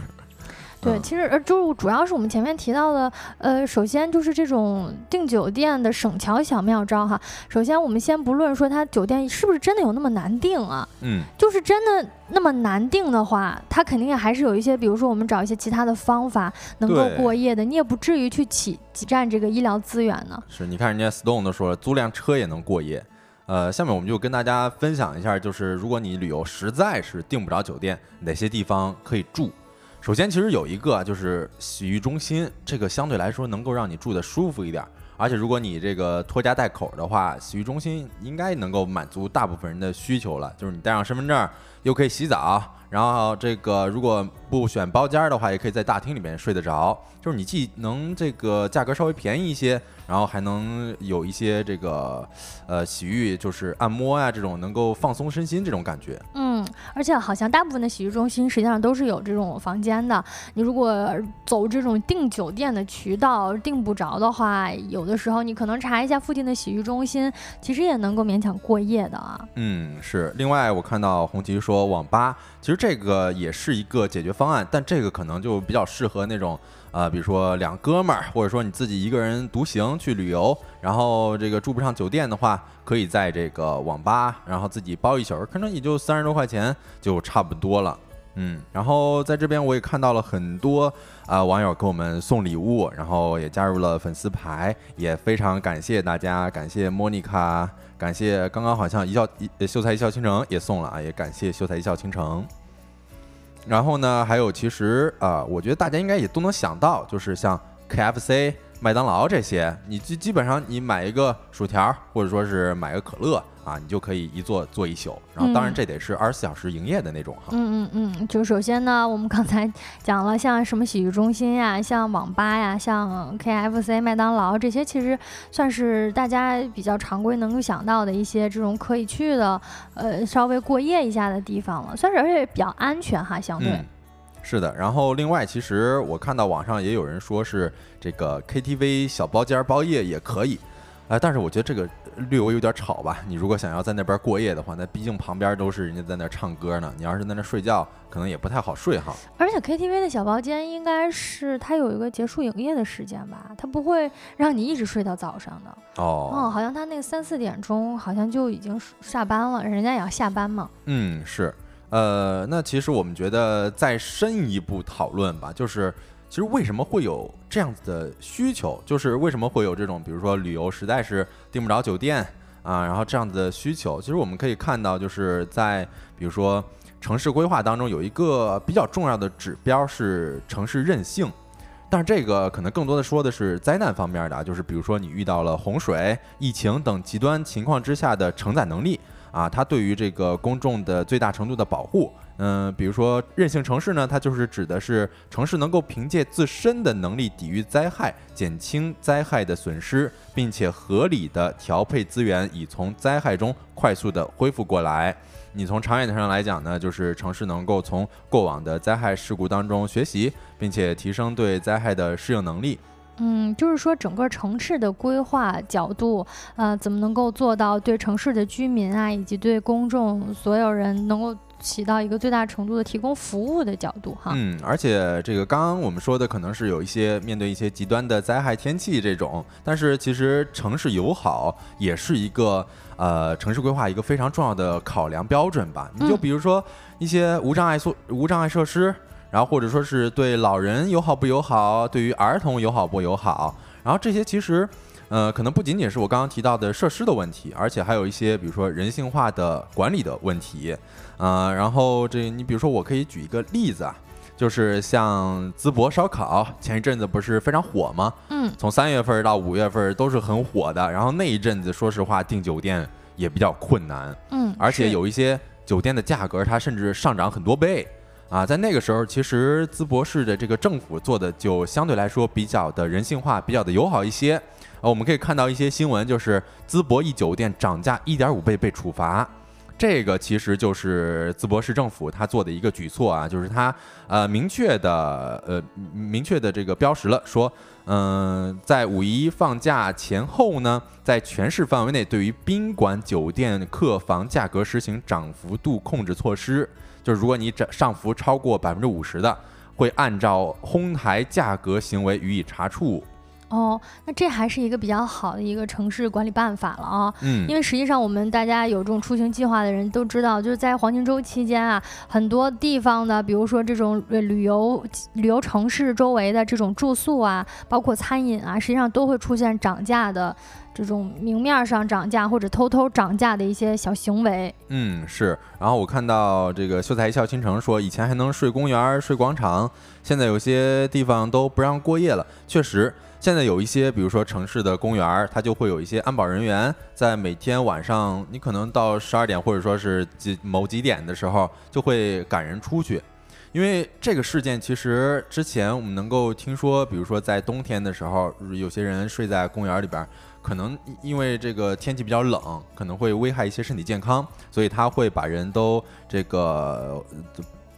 对，其实呃，就主要是我们前面提到的，呃，首先就是这种订酒店的省桥小妙招哈。首先，我们先不论说它酒店是不是真的有那么难订啊，嗯，就是真的那么难订的话，它肯定也还是有一些，比如说我们找一些其他的方法能够过夜的，你也不至于去挤挤占这个医疗资源呢。是，你看人家 Stone 都说了，租辆车也能过夜。呃，下面我们就跟大家分享一下，就是如果你旅游实在是订不着酒店，哪些地方可以住。首先，其实有一个就是洗浴中心，这个相对来说能够让你住的舒服一点。而且如果你这个拖家带口的话，洗浴中心应该能够满足大部分人的需求了。就是你带上身份证，又可以洗澡，然后这个如果不选包间的话，也可以在大厅里面睡得着。就是你既能这个价格稍微便宜一些。然后还能有一些这个，呃，洗浴就是按摩呀，这种能够放松身心这种感觉。嗯，而且好像大部分的洗浴中心实际上都是有这种房间的。你如果走这种订酒店的渠道订不着的话，有的时候你可能查一下附近的洗浴中心，其实也能够勉强过夜的啊。嗯，是。另外，我看到红旗说网吧，其实这个也是一个解决方案，但这个可能就比较适合那种。啊，比如说两哥们儿，或者说你自己一个人独行去旅游，然后这个住不上酒店的话，可以在这个网吧，然后自己包一宿，可能也就三十多块钱就差不多了。嗯，然后在这边我也看到了很多啊网友给我们送礼物，然后也加入了粉丝牌，也非常感谢大家，感谢莫妮卡，感谢刚刚好像一笑一秀才一笑倾城也送了啊，也感谢秀才一笑倾城。然后呢，还有其实啊，我觉得大家应该也都能想到，就是像 KFC、麦当劳这些，你基基本上你买一个薯条，或者说是买个可乐。啊，你就可以一坐坐一宿，然后当然这得是二十四小时营业的那种哈。嗯嗯嗯，就首先呢，我们刚才讲了，像什么洗浴中心呀，像网吧呀，像 KFC、麦当劳这些，其实算是大家比较常规能够想到的一些这种可以去的，呃，稍微过夜一下的地方了，算是而且比较安全哈，相对。是的。然后另外，其实我看到网上也有人说是这个 KTV 小包间包夜也可以，哎，但是我觉得这个。略微有点吵吧？你如果想要在那边过夜的话，那毕竟旁边都是人家在那唱歌呢。你要是在那睡觉，可能也不太好睡哈。而且 KTV 的小包间应该是它有一个结束营业的时间吧？它不会让你一直睡到早上的。哦，嗯，好像他那个三四点钟好像就已经下班了，人家也要下班嘛。嗯，是。呃，那其实我们觉得再深一步讨论吧，就是。其实为什么会有这样子的需求？就是为什么会有这种，比如说旅游实在是订不着酒店啊，然后这样子的需求。其实我们可以看到，就是在比如说城市规划当中，有一个比较重要的指标是城市韧性。但是这个可能更多的说的是灾难方面的啊，就是比如说你遇到了洪水、疫情等极端情况之下的承载能力啊，它对于这个公众的最大程度的保护。嗯，比如说韧性城市呢，它就是指的是城市能够凭借自身的能力抵御灾害、减轻灾害的损失，并且合理的调配资源，以从灾害中快速的恢复过来。你从长远的上来讲呢，就是城市能够从过往的灾害事故当中学习，并且提升对灾害的适应能力。嗯，就是说整个城市的规划角度，呃，怎么能够做到对城市的居民啊，以及对公众所有人能够。起到一个最大程度的提供服务的角度哈，嗯，而且这个刚刚我们说的可能是有一些面对一些极端的灾害天气这种，但是其实城市友好也是一个呃城市规划一个非常重要的考量标准吧。你就比如说一些无障碍设无障碍设施，然后或者说是对老人友好不友好，对于儿童友好不友好，然后这些其实。呃，可能不仅仅是我刚刚提到的设施的问题，而且还有一些，比如说人性化的管理的问题，啊，然后这你比如说，我可以举一个例子啊，就是像淄博烧烤，前一阵子不是非常火吗？嗯，从三月份到五月份都是很火的，然后那一阵子，说实话订酒店也比较困难，嗯，而且有一些酒店的价格它甚至上涨很多倍，啊，在那个时候，其实淄博市的这个政府做的就相对来说比较的人性化，比较的友好一些。呃，我们可以看到一些新闻，就是淄博一酒店涨价一点五倍被处罚，这个其实就是淄博市政府他做的一个举措啊，就是他呃明确的呃明确的这个标识了，说嗯在五一放假前后呢，在全市范围内对于宾馆酒店客房价格实行涨幅度控制措施，就是如果你涨上浮超过百分之五十的，会按照哄抬价格行为予以查处。哦，那这还是一个比较好的一个城市管理办法了啊。嗯，因为实际上我们大家有这种出行计划的人都知道，就是在黄金周期间啊，很多地方的，比如说这种旅游旅游城市周围的这种住宿啊，包括餐饮啊，实际上都会出现涨价的这种明面上涨价或者偷偷涨价的一些小行为。嗯，是。然后我看到这个秀才一笑倾城说，以前还能睡公园、睡广场，现在有些地方都不让过夜了。确实。现在有一些，比如说城市的公园，它就会有一些安保人员在每天晚上，你可能到十二点或者说是几某几点的时候，就会赶人出去。因为这个事件其实之前我们能够听说，比如说在冬天的时候，有些人睡在公园里边，可能因为这个天气比较冷，可能会危害一些身体健康，所以他会把人都这个。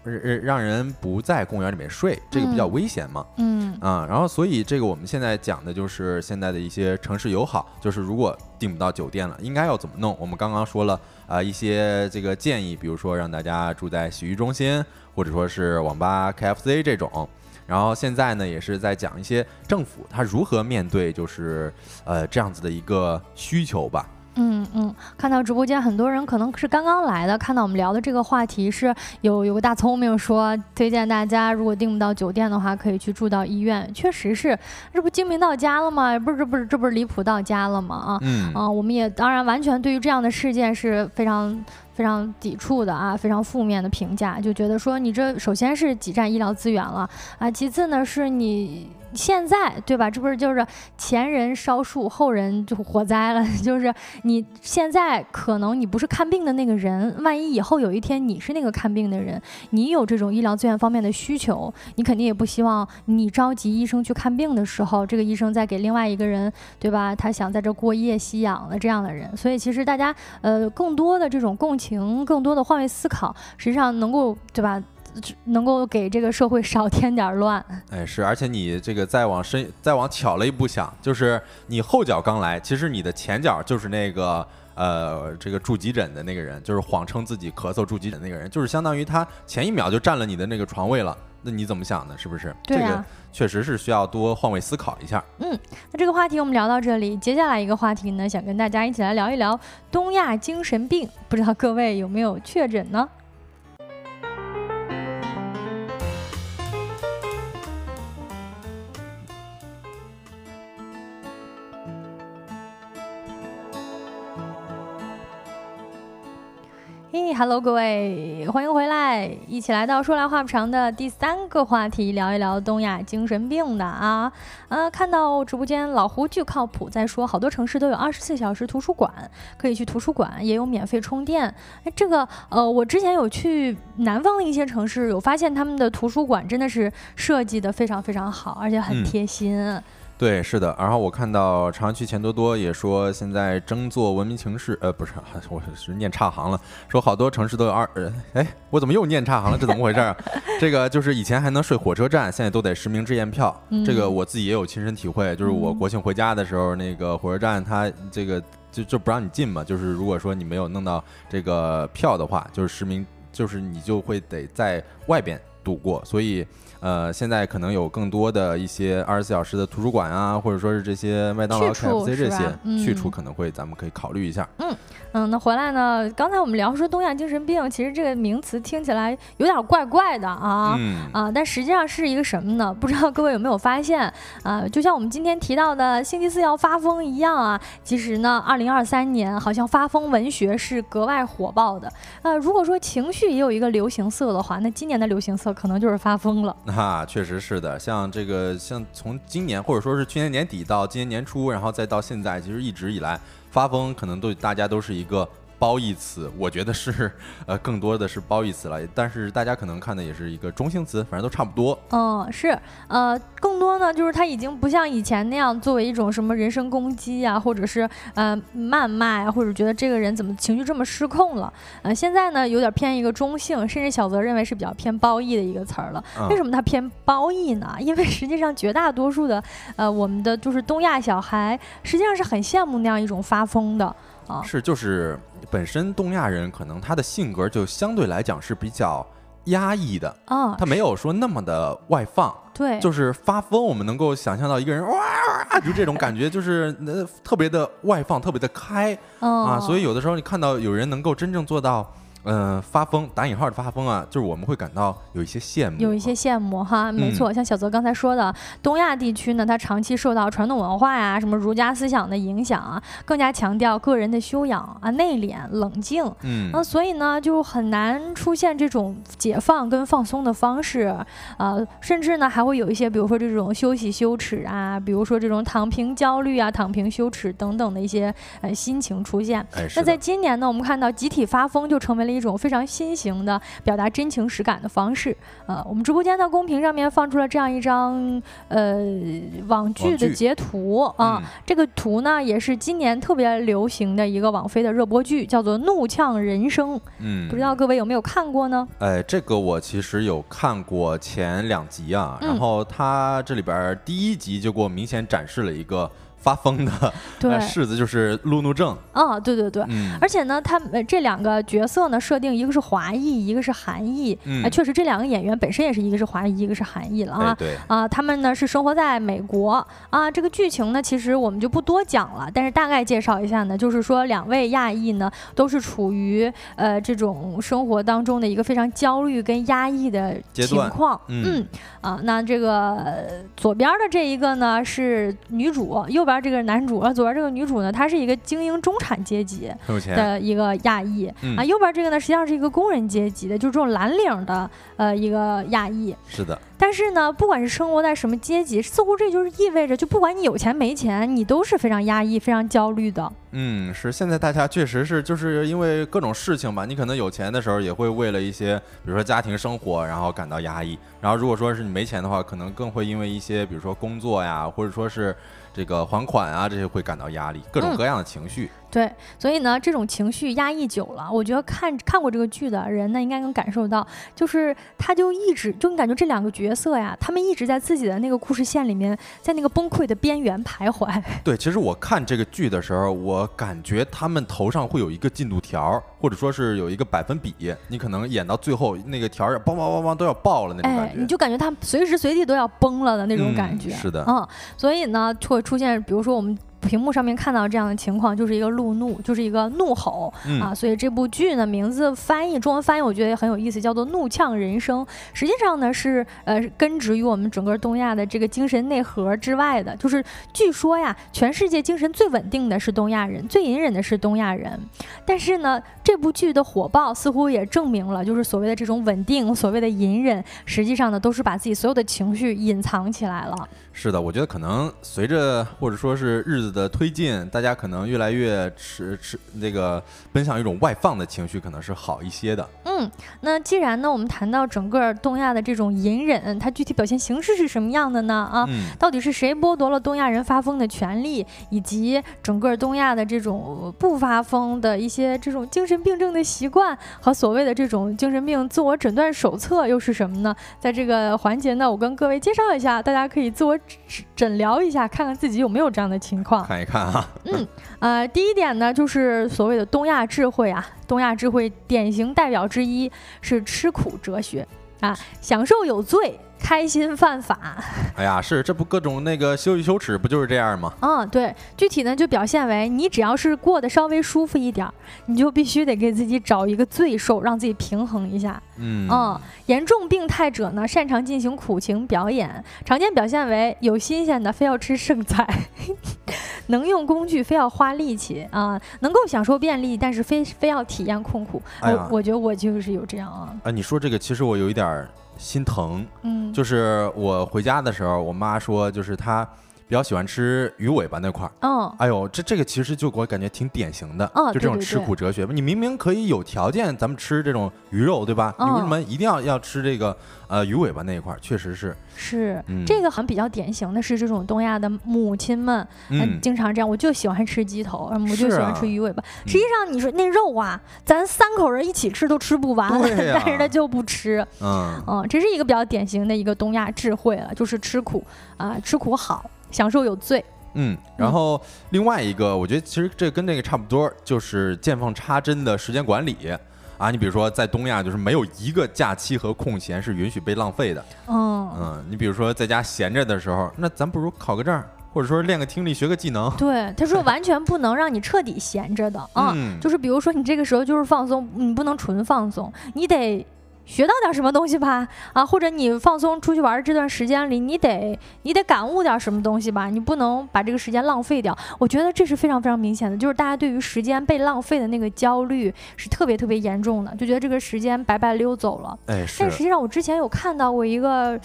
让让人不在公园里面睡，这个比较危险嘛。嗯啊，然后所以这个我们现在讲的就是现在的一些城市友好，就是如果订不到酒店了，应该要怎么弄？我们刚刚说了啊，一些这个建议，比如说让大家住在洗浴中心，或者说是网吧、KFC 这种。然后现在呢，也是在讲一些政府它如何面对就是呃这样子的一个需求吧。嗯嗯，看到直播间很多人可能是刚刚来的，看到我们聊的这个话题是有有个大聪明说推荐大家如果订不到酒店的话，可以去住到医院。确实是，这不精明到家了吗？不是，这不是，这不是离谱到家了吗？啊，嗯啊，我们也当然完全对于这样的事件是非常非常抵触的啊，非常负面的评价，就觉得说你这首先是挤占医疗资源了啊，其次呢是你。现在对吧？这不是就是前人烧树，后人就火灾了。就是你现在可能你不是看病的那个人，万一以后有一天你是那个看病的人，你有这种医疗资源方面的需求，你肯定也不希望你着急医生去看病的时候，这个医生再给另外一个人，对吧？他想在这过夜吸氧的这样的人。所以其实大家呃更多的这种共情，更多的换位思考，实际上能够对吧？能够给这个社会少添点乱。哎，是，而且你这个再往深，再往巧了一步想，就是你后脚刚来，其实你的前脚就是那个。呃，这个住急诊的那个人，就是谎称自己咳嗽住急诊那个人，就是相当于他前一秒就占了你的那个床位了。那你怎么想呢？是不是？这个确实是需要多换位思考一下。嗯，那这个话题我们聊到这里，接下来一个话题呢，想跟大家一起来聊一聊东亚精神病，不知道各位有没有确诊呢？嘿，Hello，各位，欢迎回来，一起来到说来话不长的第三个话题，聊一聊东亚精神病的啊。呃，看到直播间老胡巨靠谱在说，好多城市都有二十四小时图书馆，可以去图书馆，也有免费充电。哎，这个呃，我之前有去南方的一些城市，有发现他们的图书馆真的是设计的非常非常好，而且很贴心。对，是的。然后我看到朝阳区钱多多也说，现在争做文明城市，呃，不是，我是念差行了。说好多城市都有二，哎，我怎么又念差行了？这怎么回事啊？这个就是以前还能睡火车站，现在都得实名制验票。这个我自己也有亲身体会，就是我国庆回家的时候，那个火车站它这个就就不让你进嘛。就是如果说你没有弄到这个票的话，就是实名，就是你就会得在外边度过。所以。呃，现在可能有更多的一些二十四小时的图书馆啊，或者说是这些麦当劳、KFC 这些去处，可能会咱们可以考虑一下。嗯嗯，那回来呢？刚才我们聊说东亚精神病，其实这个名词听起来有点怪怪的啊啊，但实际上是一个什么呢？不知道各位有没有发现啊？就像我们今天提到的星期四要发疯一样啊，其实呢，二零二三年好像发疯文学是格外火爆的。呃，如果说情绪也有一个流行色的话，那今年的流行色可能就是发疯了。哈，确实是的，像这个，像从今年或者说是去年年底到今年年初，然后再到现在，其实一直以来发疯，可能都大家都是一个。褒义词，我觉得是，呃，更多的是褒义词了。但是大家可能看的也是一个中性词，反正都差不多。嗯，是，呃，更多呢，就是它已经不像以前那样作为一种什么人身攻击呀，或者是呃谩骂呀，或者觉得这个人怎么情绪这么失控了。呃，现在呢，有点偏一个中性，甚至小泽认为是比较偏褒义的一个词儿了。为什么它偏褒义呢？因为实际上绝大多数的，呃，我们的就是东亚小孩，实际上是很羡慕那样一种发疯的。是，就是本身东亚人可能他的性格就相对来讲是比较压抑的啊，他没有说那么的外放，对，就是发疯，我们能够想象到一个人哇，就这种感觉，就是那特别的外放，特别的开啊，所以有的时候你看到有人能够真正做到。嗯，发疯打引号的发疯啊，就是我们会感到有一些羡慕，有一些羡慕哈，没错。像小泽刚才说的，东亚地区呢，它长期受到传统文化呀、什么儒家思想的影响啊，更加强调个人的修养啊、内敛、冷静。嗯，那所以呢，就很难出现这种解放跟放松的方式，呃，甚至呢，还会有一些，比如说这种休息羞耻啊，比如说这种躺平焦虑啊、躺平羞耻等等的一些呃心情出现。那在今年呢，我们看到集体发疯就成为了。一种非常新型的表达真情实感的方式，呃，我们直播间的公屏上面放出了这样一张呃网剧的截图啊，这个图呢也是今年特别流行的一个网飞的热播剧，叫做《怒呛人生》。嗯，不知道各位有没有看过呢？哎，这个我其实有看过前两集啊，然后它这里边第一集就给我明显展示了一个。发疯的。对。柿子就是路怒症。啊，对对对，而且呢，他们这两个角色呢，设定一个是华裔，一个是韩裔，啊，确实这两个演员本身也是一个是华裔，一个是韩裔了啊，对啊，他们呢是生活在美国。啊，这个剧情呢其实我们就不多讲了，但是大概介绍一下呢，就是说两位亚裔呢都是处于呃这种生活当中的一个非常焦虑跟压抑的情况，嗯。啊，那这个左边的这一个呢是女主，右边。这个男主啊，左边这个女主呢，她是一个精英中产阶级的一个亚裔啊，右边这个呢，实际上是一个工人阶级的，就是这种蓝领的呃一个亚裔。是的。但是呢，不管是生活在什么阶级，似乎这就是意味着，就不管你有钱没钱，你都是非常压抑、非常焦虑的。嗯，是。现在大家确实是，就是因为各种事情吧，你可能有钱的时候也会为了一些，比如说家庭生活，然后感到压抑。然后如果说是你没钱的话，可能更会因为一些，比如说工作呀，或者说是。这个还款啊，这些会感到压力，各种各样的情绪。对，所以呢，这种情绪压抑久了，我觉得看看过这个剧的人呢，应该能感受到，就是他就一直就你感觉这两个角色呀，他们一直在自己的那个故事线里面，在那个崩溃的边缘徘徊。对，其实我看这个剧的时候，我感觉他们头上会有一个进度条，或者说是有一个百分比，你可能演到最后那个条儿梆梆梆梆都要爆了那种感觉，你就感觉他随时随地都要崩了的那种感觉。是的，嗯，所以呢，会出现，比如说我们。屏幕上面看到这样的情况，就是一个路怒，就是一个怒吼啊！所以这部剧呢，名字翻译中文翻译，我觉得也很有意思，叫做《怒呛人生》。实际上呢，是呃根植于我们整个东亚的这个精神内核之外的。就是据说呀，全世界精神最稳定的是东亚人，最隐忍的是东亚人。但是呢，这部剧的火爆似乎也证明了，就是所谓的这种稳定，所谓的隐忍，实际上呢，都是把自己所有的情绪隐藏起来了。是的，我觉得可能随着或者说是日子的推进，大家可能越来越持持那个奔向一种外放的情绪，可能是好一些的。嗯，那既然呢，我们谈到整个东亚的这种隐忍，它具体表现形式是什么样的呢？啊，到底是谁剥夺了东亚人发疯的权利，以及整个东亚的这种不发疯的一些这种精神病症的习惯和所谓的这种精神病自我诊断手册又是什么呢？在这个环节呢，我跟各位介绍一下，大家可以自我。诊疗一下，看看自己有没有这样的情况。看一看哈。嗯，呃，第一点呢，就是所谓的东亚智慧啊，东亚智慧典型代表之一是吃苦哲学啊，享受有罪。开心犯法，哎呀，是这不各种那个羞羞耻，不就是这样吗？嗯，对，具体呢就表现为你只要是过得稍微舒服一点，你就必须得给自己找一个罪受，让自己平衡一下。嗯，严重病态者呢擅长进行苦情表演，常见表现为有新鲜的非要吃剩菜，能用工具非要花力气啊，能够享受便利，但是非非要体验痛苦。我我觉得我就是有这样啊。啊，你说这个其实我有一点。心疼，嗯，就是我回家的时候，我妈说，就是她比较喜欢吃鱼尾巴那块儿，嗯，哎呦，这这个其实就给我感觉挺典型的，就这种吃苦哲学。你明明可以有条件，咱们吃这种鱼肉，对吧？你为什么一定要要吃这个？呃，鱼尾巴那一块儿确实是是这个很比较典型的是这种东亚的母亲们，嗯，经常这样，我就喜欢吃鸡头，我就喜欢吃鱼尾巴。实际上你说那肉啊，咱三口人一起吃都吃不完，但是他就不吃，嗯嗯，这是一个比较典型的一个东亚智慧了，就是吃苦啊，吃苦好，享受有罪。嗯，然后另外一个，我觉得其实这跟那个差不多，就是见缝插针的时间管理。啊，你比如说在东亚，就是没有一个假期和空闲是允许被浪费的。嗯嗯，你比如说在家闲着的时候，那咱不如考个证，或者说练个听力，学个技能。对，他说 完全不能让你彻底闲着的啊，就是比如说你这个时候就是放松，你不能纯放松，你得。学到点什么东西吧，啊，或者你放松出去玩这段时间里，你得你得感悟点什么东西吧，你不能把这个时间浪费掉。我觉得这是非常非常明显的，就是大家对于时间被浪费的那个焦虑是特别特别严重的，就觉得这个时间白白溜走了。哎，但实际上我之前有看到过一个，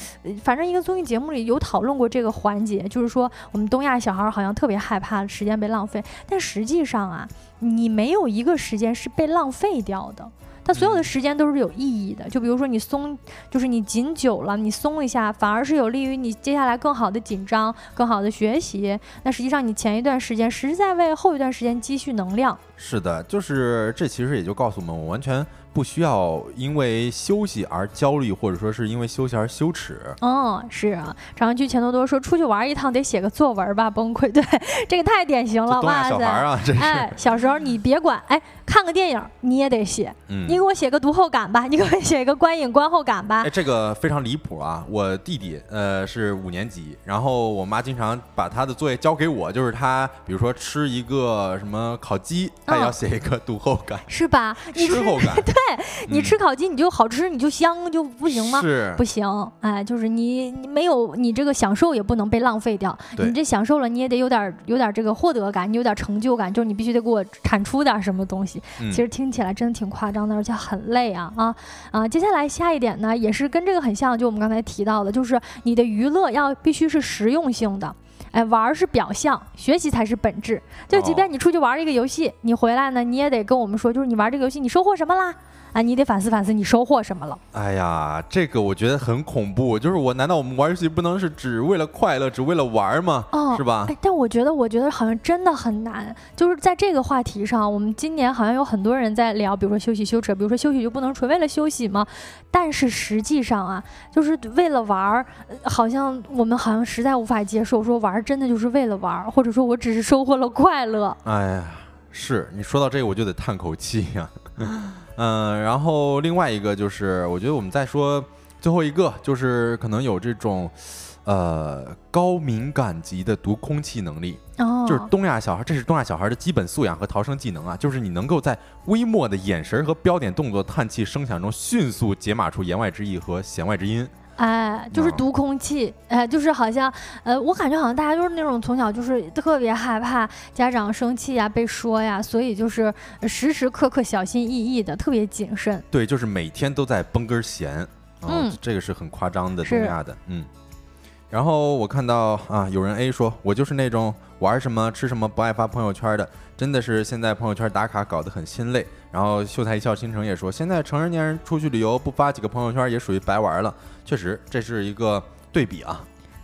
反正一个综艺节目里有讨论过这个环节，就是说我们东亚小孩好像特别害怕时间被浪费，但实际上啊，你没有一个时间是被浪费掉的。它所有的时间都是有意义的，就比如说你松，就是你紧久了，你松一下，反而是有利于你接下来更好的紧张、更好的学习。那实际上你前一段时间实在为后一段时间积蓄能量。是的，就是这其实也就告诉我们，我完全。不需要因为休息而焦虑，或者说是因为休息而羞耻。嗯，是啊，长安区钱多多说出去玩一趟得写个作文吧，崩溃。对，这个太典型了。哇小孩啊，这是。哎，小时候你别管，哎，看个电影你也得写。嗯。你给我写个读后感吧，你给我写一个观影观后感吧。哎，这个非常离谱啊！我弟弟呃是五年级，然后我妈经常把他的作业交给我，就是他比如说吃一个什么烤鸡，他也要写一个读后感，是吧？吃后感。对。你吃烤鸡，你就好吃，你就香，就不行吗？是不行，哎，就是你你没有你这个享受也不能被浪费掉。你这享受了，你也得有点有点这个获得感，你有点成就感，就是你必须得给我产出点什么东西。其实听起来真的挺夸张的，而且很累啊啊啊！接下来下一点呢，也是跟这个很像，就我们刚才提到的，就是你的娱乐要必须是实用性的。哎，玩是表象，学习才是本质。就即便你出去玩一个游戏，你回来呢，你也得跟我们说，就是你玩这个游戏，你收获什么啦？啊，你得反思反思，你收获什么了？哎呀，这个我觉得很恐怖。就是我，难道我们玩游戏不能是只为了快乐，只为了玩吗？哦，是吧？哎，但我觉得，我觉得好像真的很难。就是在这个话题上，我们今年好像有很多人在聊，比如说休息休止，比如说休息就不能纯为了休息吗？但是实际上啊，就是为了玩儿，好像我们好像实在无法接受，说玩儿真的就是为了玩儿，或者说我只是收获了快乐。哎呀，是你说到这个，我就得叹口气呀。嗯，然后另外一个就是，我觉得我们再说最后一个，就是可能有这种，呃，高敏感级的读空气能力，就是东亚小孩，这是东亚小孩的基本素养和逃生技能啊，就是你能够在微末的眼神和标点动作、叹气声响中迅速解码出言外之意和弦外之音。哎，就是读空气，哎，就是好像，呃，我感觉好像大家都是那种从小就是特别害怕家长生气呀、被说呀，所以就是时时刻刻小心翼翼的，特别谨慎。对，就是每天都在绷根弦，嗯，这个是很夸张的东亚的，嗯。然后我看到啊，有人 A 说，我就是那种玩什么吃什么不爱发朋友圈的，真的是现在朋友圈打卡搞得很心累。然后秀才一笑倾城也说，现在成年人出去旅游不发几个朋友圈也属于白玩了。确实，这是一个对比啊。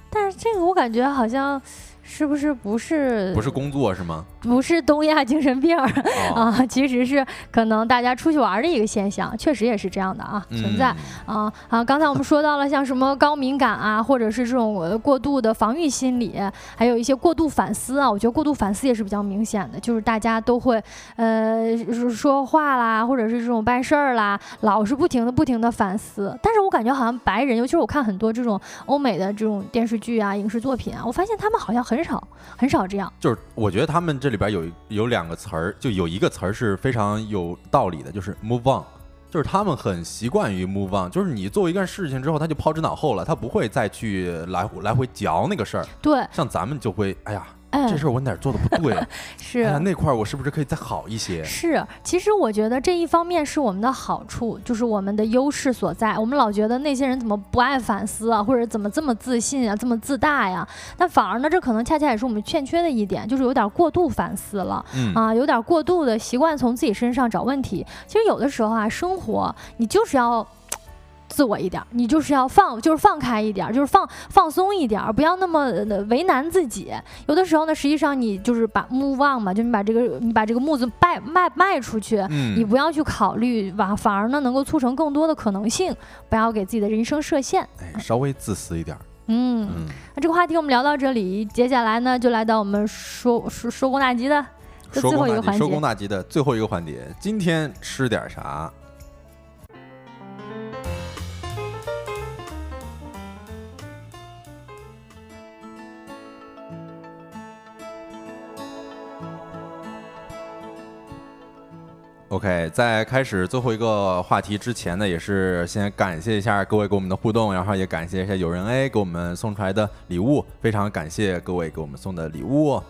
但是这个我感觉好像。是不是不是不是工作是吗？不是东亚精神病 啊，其实是可能大家出去玩的一个现象，确实也是这样的啊，存在啊啊！刚才我们说到了像什么高敏感啊，或者是这种过度的防御心理，还有一些过度反思啊，我觉得过度反思也是比较明显的，就是大家都会呃说话啦，或者是这种办事儿啦，老是不停的不停的反思。但是我感觉好像白人，尤其是我看很多这种欧美的这种电视剧啊、影视作品啊，我发现他们好像。很少，很少这样。就是我觉得他们这里边有有两个词儿，就有一个词儿是非常有道理的，就是 move on，就是他们很习惯于 move on，就是你做一件事情之后，他就抛之脑后了，他不会再去来来回嚼那个事儿。对，像咱们就会，哎呀。这事儿我哪儿做的不对？是那块儿我是不是可以再好一些？是，其实我觉得这一方面是我们的好处，就是我们的优势所在。我们老觉得那些人怎么不爱反思啊，或者怎么这么自信啊，这么自大呀？但反而呢，这可能恰恰也是我们欠缺的一点，就是有点过度反思了，啊，有点过度的习惯从自己身上找问题。其实有的时候啊，生活你就是要。自我一点，你就是要放，就是放开一点，就是放放松一点，不要那么为难自己。有的时候呢，实际上你就是把目望嘛，就你把这个你把这个木子卖卖卖出去，你不要去考虑吧，反而呢能够促成更多的可能性。不要给自己的人生设限，哎，稍微自私一点。嗯，那这个话题我们聊到这里，接下来呢就来到我们说说收工大吉的最后一个环节，收工大吉的最后一个环节，今天吃点啥？OK，在开始最后一个话题之前呢，也是先感谢一下各位给我们的互动，然后也感谢一下有人 A 给我们送出来的礼物，非常感谢各位给我们送的礼物。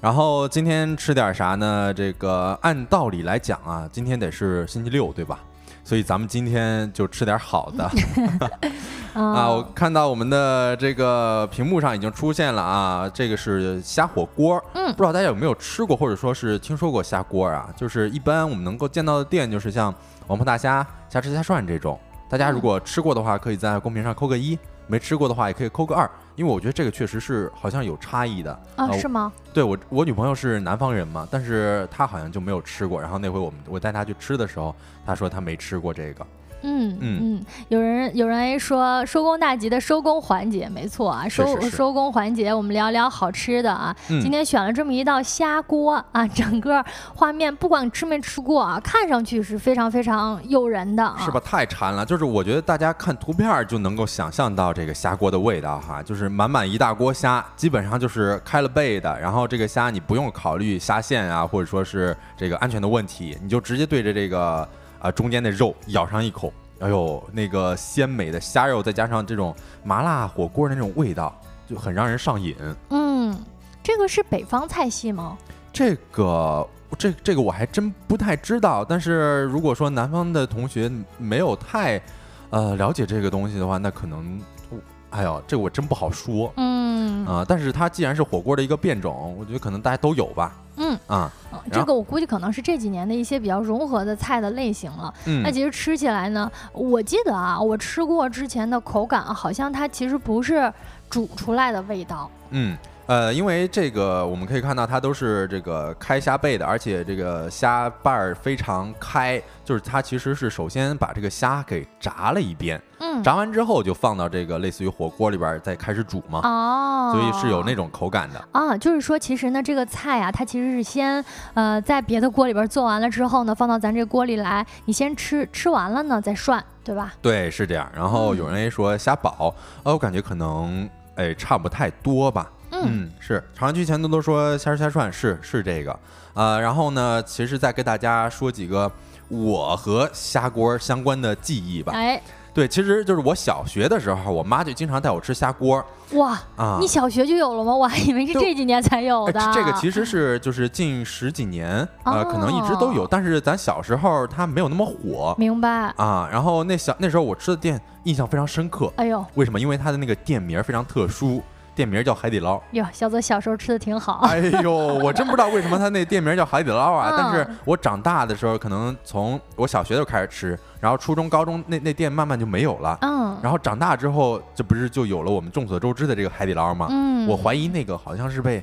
然后今天吃点啥呢？这个按道理来讲啊，今天得是星期六，对吧？所以咱们今天就吃点好的 啊！我看到我们的这个屏幕上已经出现了啊，这个是虾火锅。嗯，不知道大家有没有吃过，或者说是听说过虾锅啊？就是一般我们能够见到的店，就是像王婆大虾、虾吃虾涮这种。大家如果吃过的话，可以在公屏上扣个一；没吃过的话，也可以扣个二。因为我觉得这个确实是好像有差异的啊？是吗？对我，我女朋友是南方人嘛，但是她好像就没有吃过。然后那回我们我带她去吃的时候，她说她没吃过这个。嗯嗯，有人有人说收工大吉的收工环节，没错啊，收收工环节，我们聊聊好吃的啊。今天选了这么一道虾锅啊，整个画面不管吃没吃过啊，看上去是非常非常诱人的，是吧？太馋了，就是我觉得大家看图片就能够想象到这个虾锅的味道哈，就是满满一大锅虾，基本上就是开了背的，然后这个虾你不用考虑虾线啊，或者说是这个安全的问题，你就直接对着这个。啊，中间的肉咬上一口，哎呦，那个鲜美的虾肉，再加上这种麻辣火锅的那种味道，就很让人上瘾。嗯，这个是北方菜系吗？这个，这这个我还真不太知道。但是如果说南方的同学没有太，呃，了解这个东西的话，那可能。哎呦，这个我真不好说。嗯，啊，但是它既然是火锅的一个变种，我觉得可能大家都有吧。嗯啊，这个我估计可能是这几年的一些比较融合的菜的类型了。嗯，那其实吃起来呢，我记得啊，我吃过之前的口感，好像它其实不是煮出来的味道。嗯。呃，因为这个我们可以看到它都是这个开虾背的，而且这个虾瓣儿非常开，就是它其实是首先把这个虾给炸了一遍，嗯，炸完之后就放到这个类似于火锅里边再开始煮嘛，哦，所以是有那种口感的啊，就是说其实呢这个菜啊，它其实是先呃在别的锅里边做完了之后呢，放到咱这锅里来，你先吃吃完了呢再涮，对吧？对，是这样。然后有人说虾堡，呃，我感觉可能哎差不太多吧。嗯，是，长安区前头都说虾仁虾串是是这个，呃，然后呢，其实再给大家说几个我和虾锅相关的记忆吧。哎，对，其实就是我小学的时候，我妈就经常带我吃虾锅。哇啊！你小学就有了吗？我还以为是这几年才有的。这个其实 是就是近十几年，呃，可能一直都有，但是咱小时候它没有那么火。明白啊。然后那小那时候我吃的店印象非常深刻。哎呦，为什么？因为它的那个店名非常特殊。店名叫海底捞哟，小泽小时候吃的挺好。哎呦，我真不知道为什么他那店名叫海底捞啊！但是我长大的时候，可能从我小学就开始吃，然后初中、高中那那店慢慢就没有了。嗯，然后长大之后，这不是就有了我们众所周知的这个海底捞吗？嗯，我怀疑那个好像是被。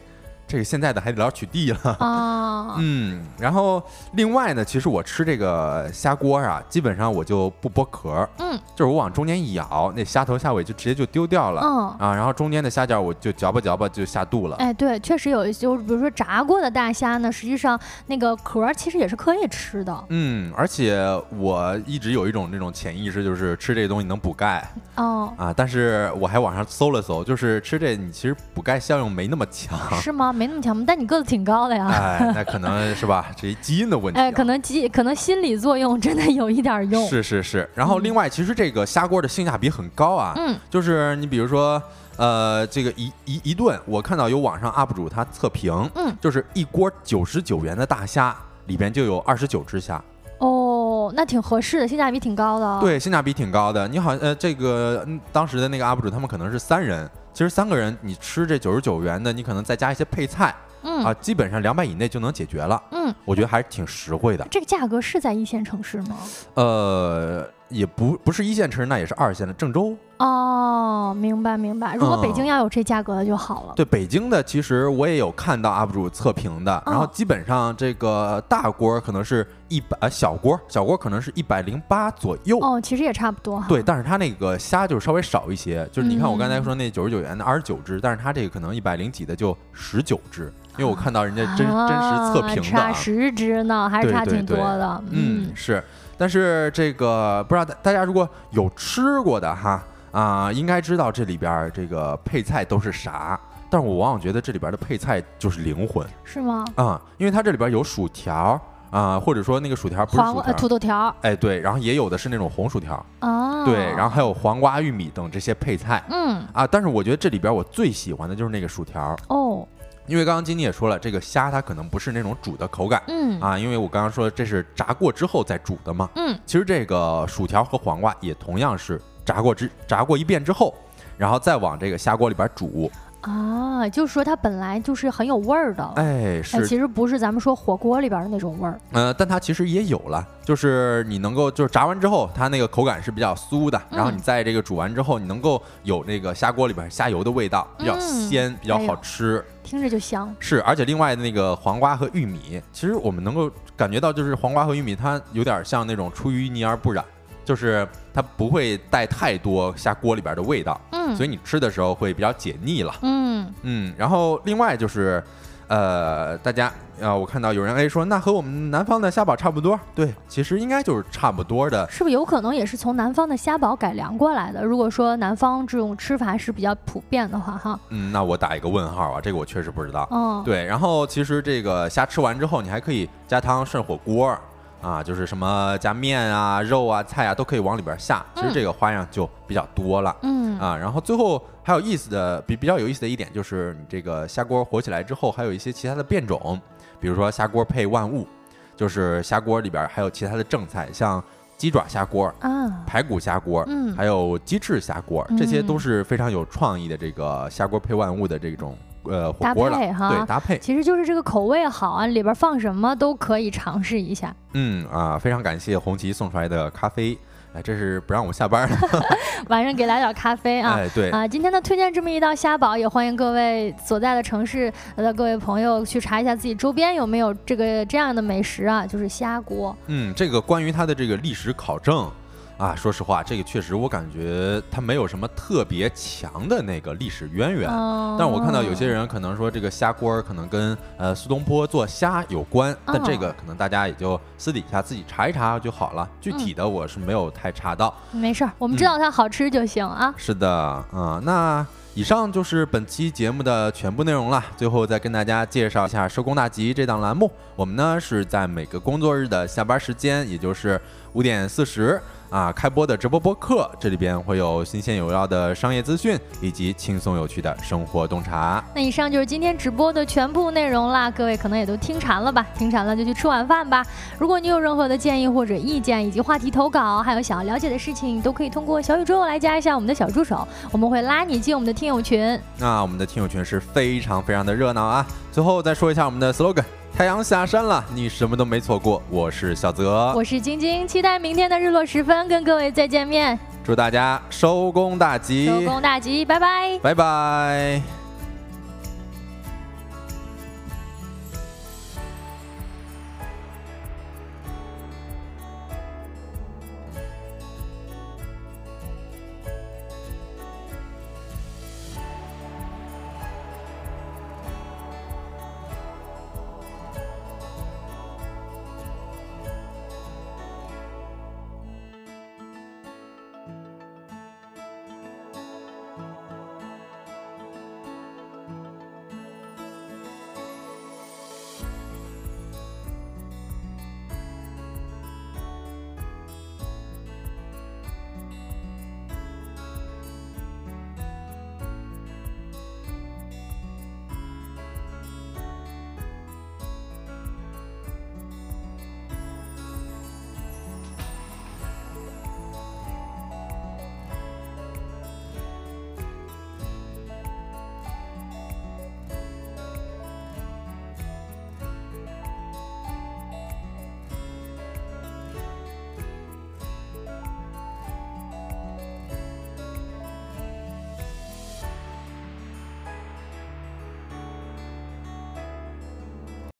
这个现在的海底捞取缔了啊，嗯，然后另外呢，其实我吃这个虾锅啊，基本上我就不剥壳，嗯，就是我往中间一咬，那虾头虾尾就直接就丢掉了，嗯啊，然后中间的虾饺我就嚼吧嚼吧就下肚了。哎，对，确实有一些，就比如说炸过的大虾呢，实际上那个壳其实也是可以吃的。嗯，而且我一直有一种那种潜意识，就是吃这个东西能补钙。哦啊，但是我还网上搜了搜，就是吃这你其实补钙效用没那么强。是吗？没那么强吗？但你个子挺高的呀。哎，那可能是吧，这一基因的问题。哎，可能基可能心理作用真的有一点用。是是是。然后另外，其实这个虾锅的性价比很高啊。嗯。就是你比如说，呃，这个一一一顿，我看到有网上 UP 主他测评，嗯，就是一锅九十九元的大虾里边就有二十九只虾。哦，那挺合适的，性价比挺高的。对，性价比挺高的。你好，呃，这个当时的那个 UP 主他们可能是三人。其实三个人你吃这九十九元的，你可能再加一些配菜，嗯啊，基本上两百以内就能解决了。嗯，我觉得还是挺实惠的。这个价格是在一线城市吗？呃。也不不是一线城市，那也是二线的郑州哦，明白明白。如果北京要有这价格的就好了。对，北京的其实我也有看到 UP 主测评的，然后基本上这个大锅可能是一百，呃小锅小锅可能是一百零八左右。哦，其实也差不多。对，但是它那个虾就稍微少一些，就是你看我刚才说那九十九元的二十九只，但是它这个可能一百零几的就十九只，因为我看到人家真真实测评的差十只呢，还是差挺多的。嗯，是。但是这个不知道大大家如果有吃过的哈啊，应该知道这里边这个配菜都是啥。但是我往往觉得这里边的配菜就是灵魂，是吗？啊，因为它这里边有薯条啊，或者说那个薯条不是薯条，土豆条。哎，对，然后也有的是那种红薯条哦，对，然后还有黄瓜、玉米等这些配菜。嗯啊，但是我觉得这里边我最喜欢的就是那个薯条哦。因为刚刚金妮也说了，这个虾它可能不是那种煮的口感，嗯啊，因为我刚刚说这是炸过之后再煮的嘛，嗯，其实这个薯条和黄瓜也同样是炸过之炸过一遍之后，然后再往这个虾锅里边煮。啊，就是说它本来就是很有味儿的，哎，是，其实不是咱们说火锅里边的那种味儿，呃，但它其实也有了，就是你能够就是炸完之后，它那个口感是比较酥的，然后你在这个煮完之后，你能够有那个虾锅里边虾油的味道，比较鲜，比较好吃，听着就香。是，而且另外那个黄瓜和玉米，其实我们能够感觉到，就是黄瓜和玉米它有点像那种出淤泥而不染。就是它不会带太多虾锅里边的味道，嗯，所以你吃的时候会比较解腻了，嗯嗯。然后另外就是，呃，大家啊，我看到有人 A 说，那和我们南方的虾堡差不多，对，其实应该就是差不多的。是不是有可能也是从南方的虾堡改良过来的？如果说南方这种吃法是比较普遍的话，哈，嗯，那我打一个问号啊，这个我确实不知道。嗯，对。然后其实这个虾吃完之后，你还可以加汤涮火锅。啊，就是什么加面啊、肉啊、菜啊，都可以往里边下。其实这个花样就比较多了。嗯啊，然后最后还有意思的，比比较有意思的一点就是，你这个虾锅火起来之后，还有一些其他的变种，比如说虾锅配万物，就是虾锅里边还有其他的正菜，像鸡爪虾锅啊，排骨虾锅，嗯，还有鸡翅虾锅，这些都是非常有创意的这个虾锅配万物的这种呃火锅了，对搭配，其实就是这个口味好啊，里边放什么都可以尝试一下。嗯啊，非常感谢红旗送出来的咖啡。哎，这是不让我下班了，晚上给来点咖啡啊！哎，对啊，今天呢推荐这么一道虾堡，也欢迎各位所在的城市的各位朋友去查一下自己周边有没有这个这样的美食啊，就是虾锅。嗯，这个关于它的这个历史考证。啊，说实话，这个确实我感觉它没有什么特别强的那个历史渊源。但是我看到有些人可能说这个虾锅可能跟呃苏东坡做虾有关，但这个可能大家也就私底下自己查一查就好了。具体的我是没有太查到。没事儿，我们知道它好吃就行啊。是的，啊，那以上就是本期节目的全部内容了。最后再跟大家介绍一下“收工大吉”这档栏目，我们呢是在每个工作日的下班时间，也就是五点四十。啊，开播的直播播客，这里边会有新鲜有料的商业资讯，以及轻松有趣的生活洞察。那以上就是今天直播的全部内容啦，各位可能也都听馋了吧？听馋了就去吃晚饭吧。如果你有任何的建议或者意见，以及话题投稿，还有想要了解的事情，都可以通过小宇宙来加一下我们的小助手，我们会拉你进我们的听友群。那我们的听友群是非常非常的热闹啊！最后再说一下我们的 slogan。太阳下山了，你什么都没错过。我是小泽，我是晶晶，期待明天的日落时分跟各位再见面。祝大家收工大吉，收工大吉，拜拜，拜拜。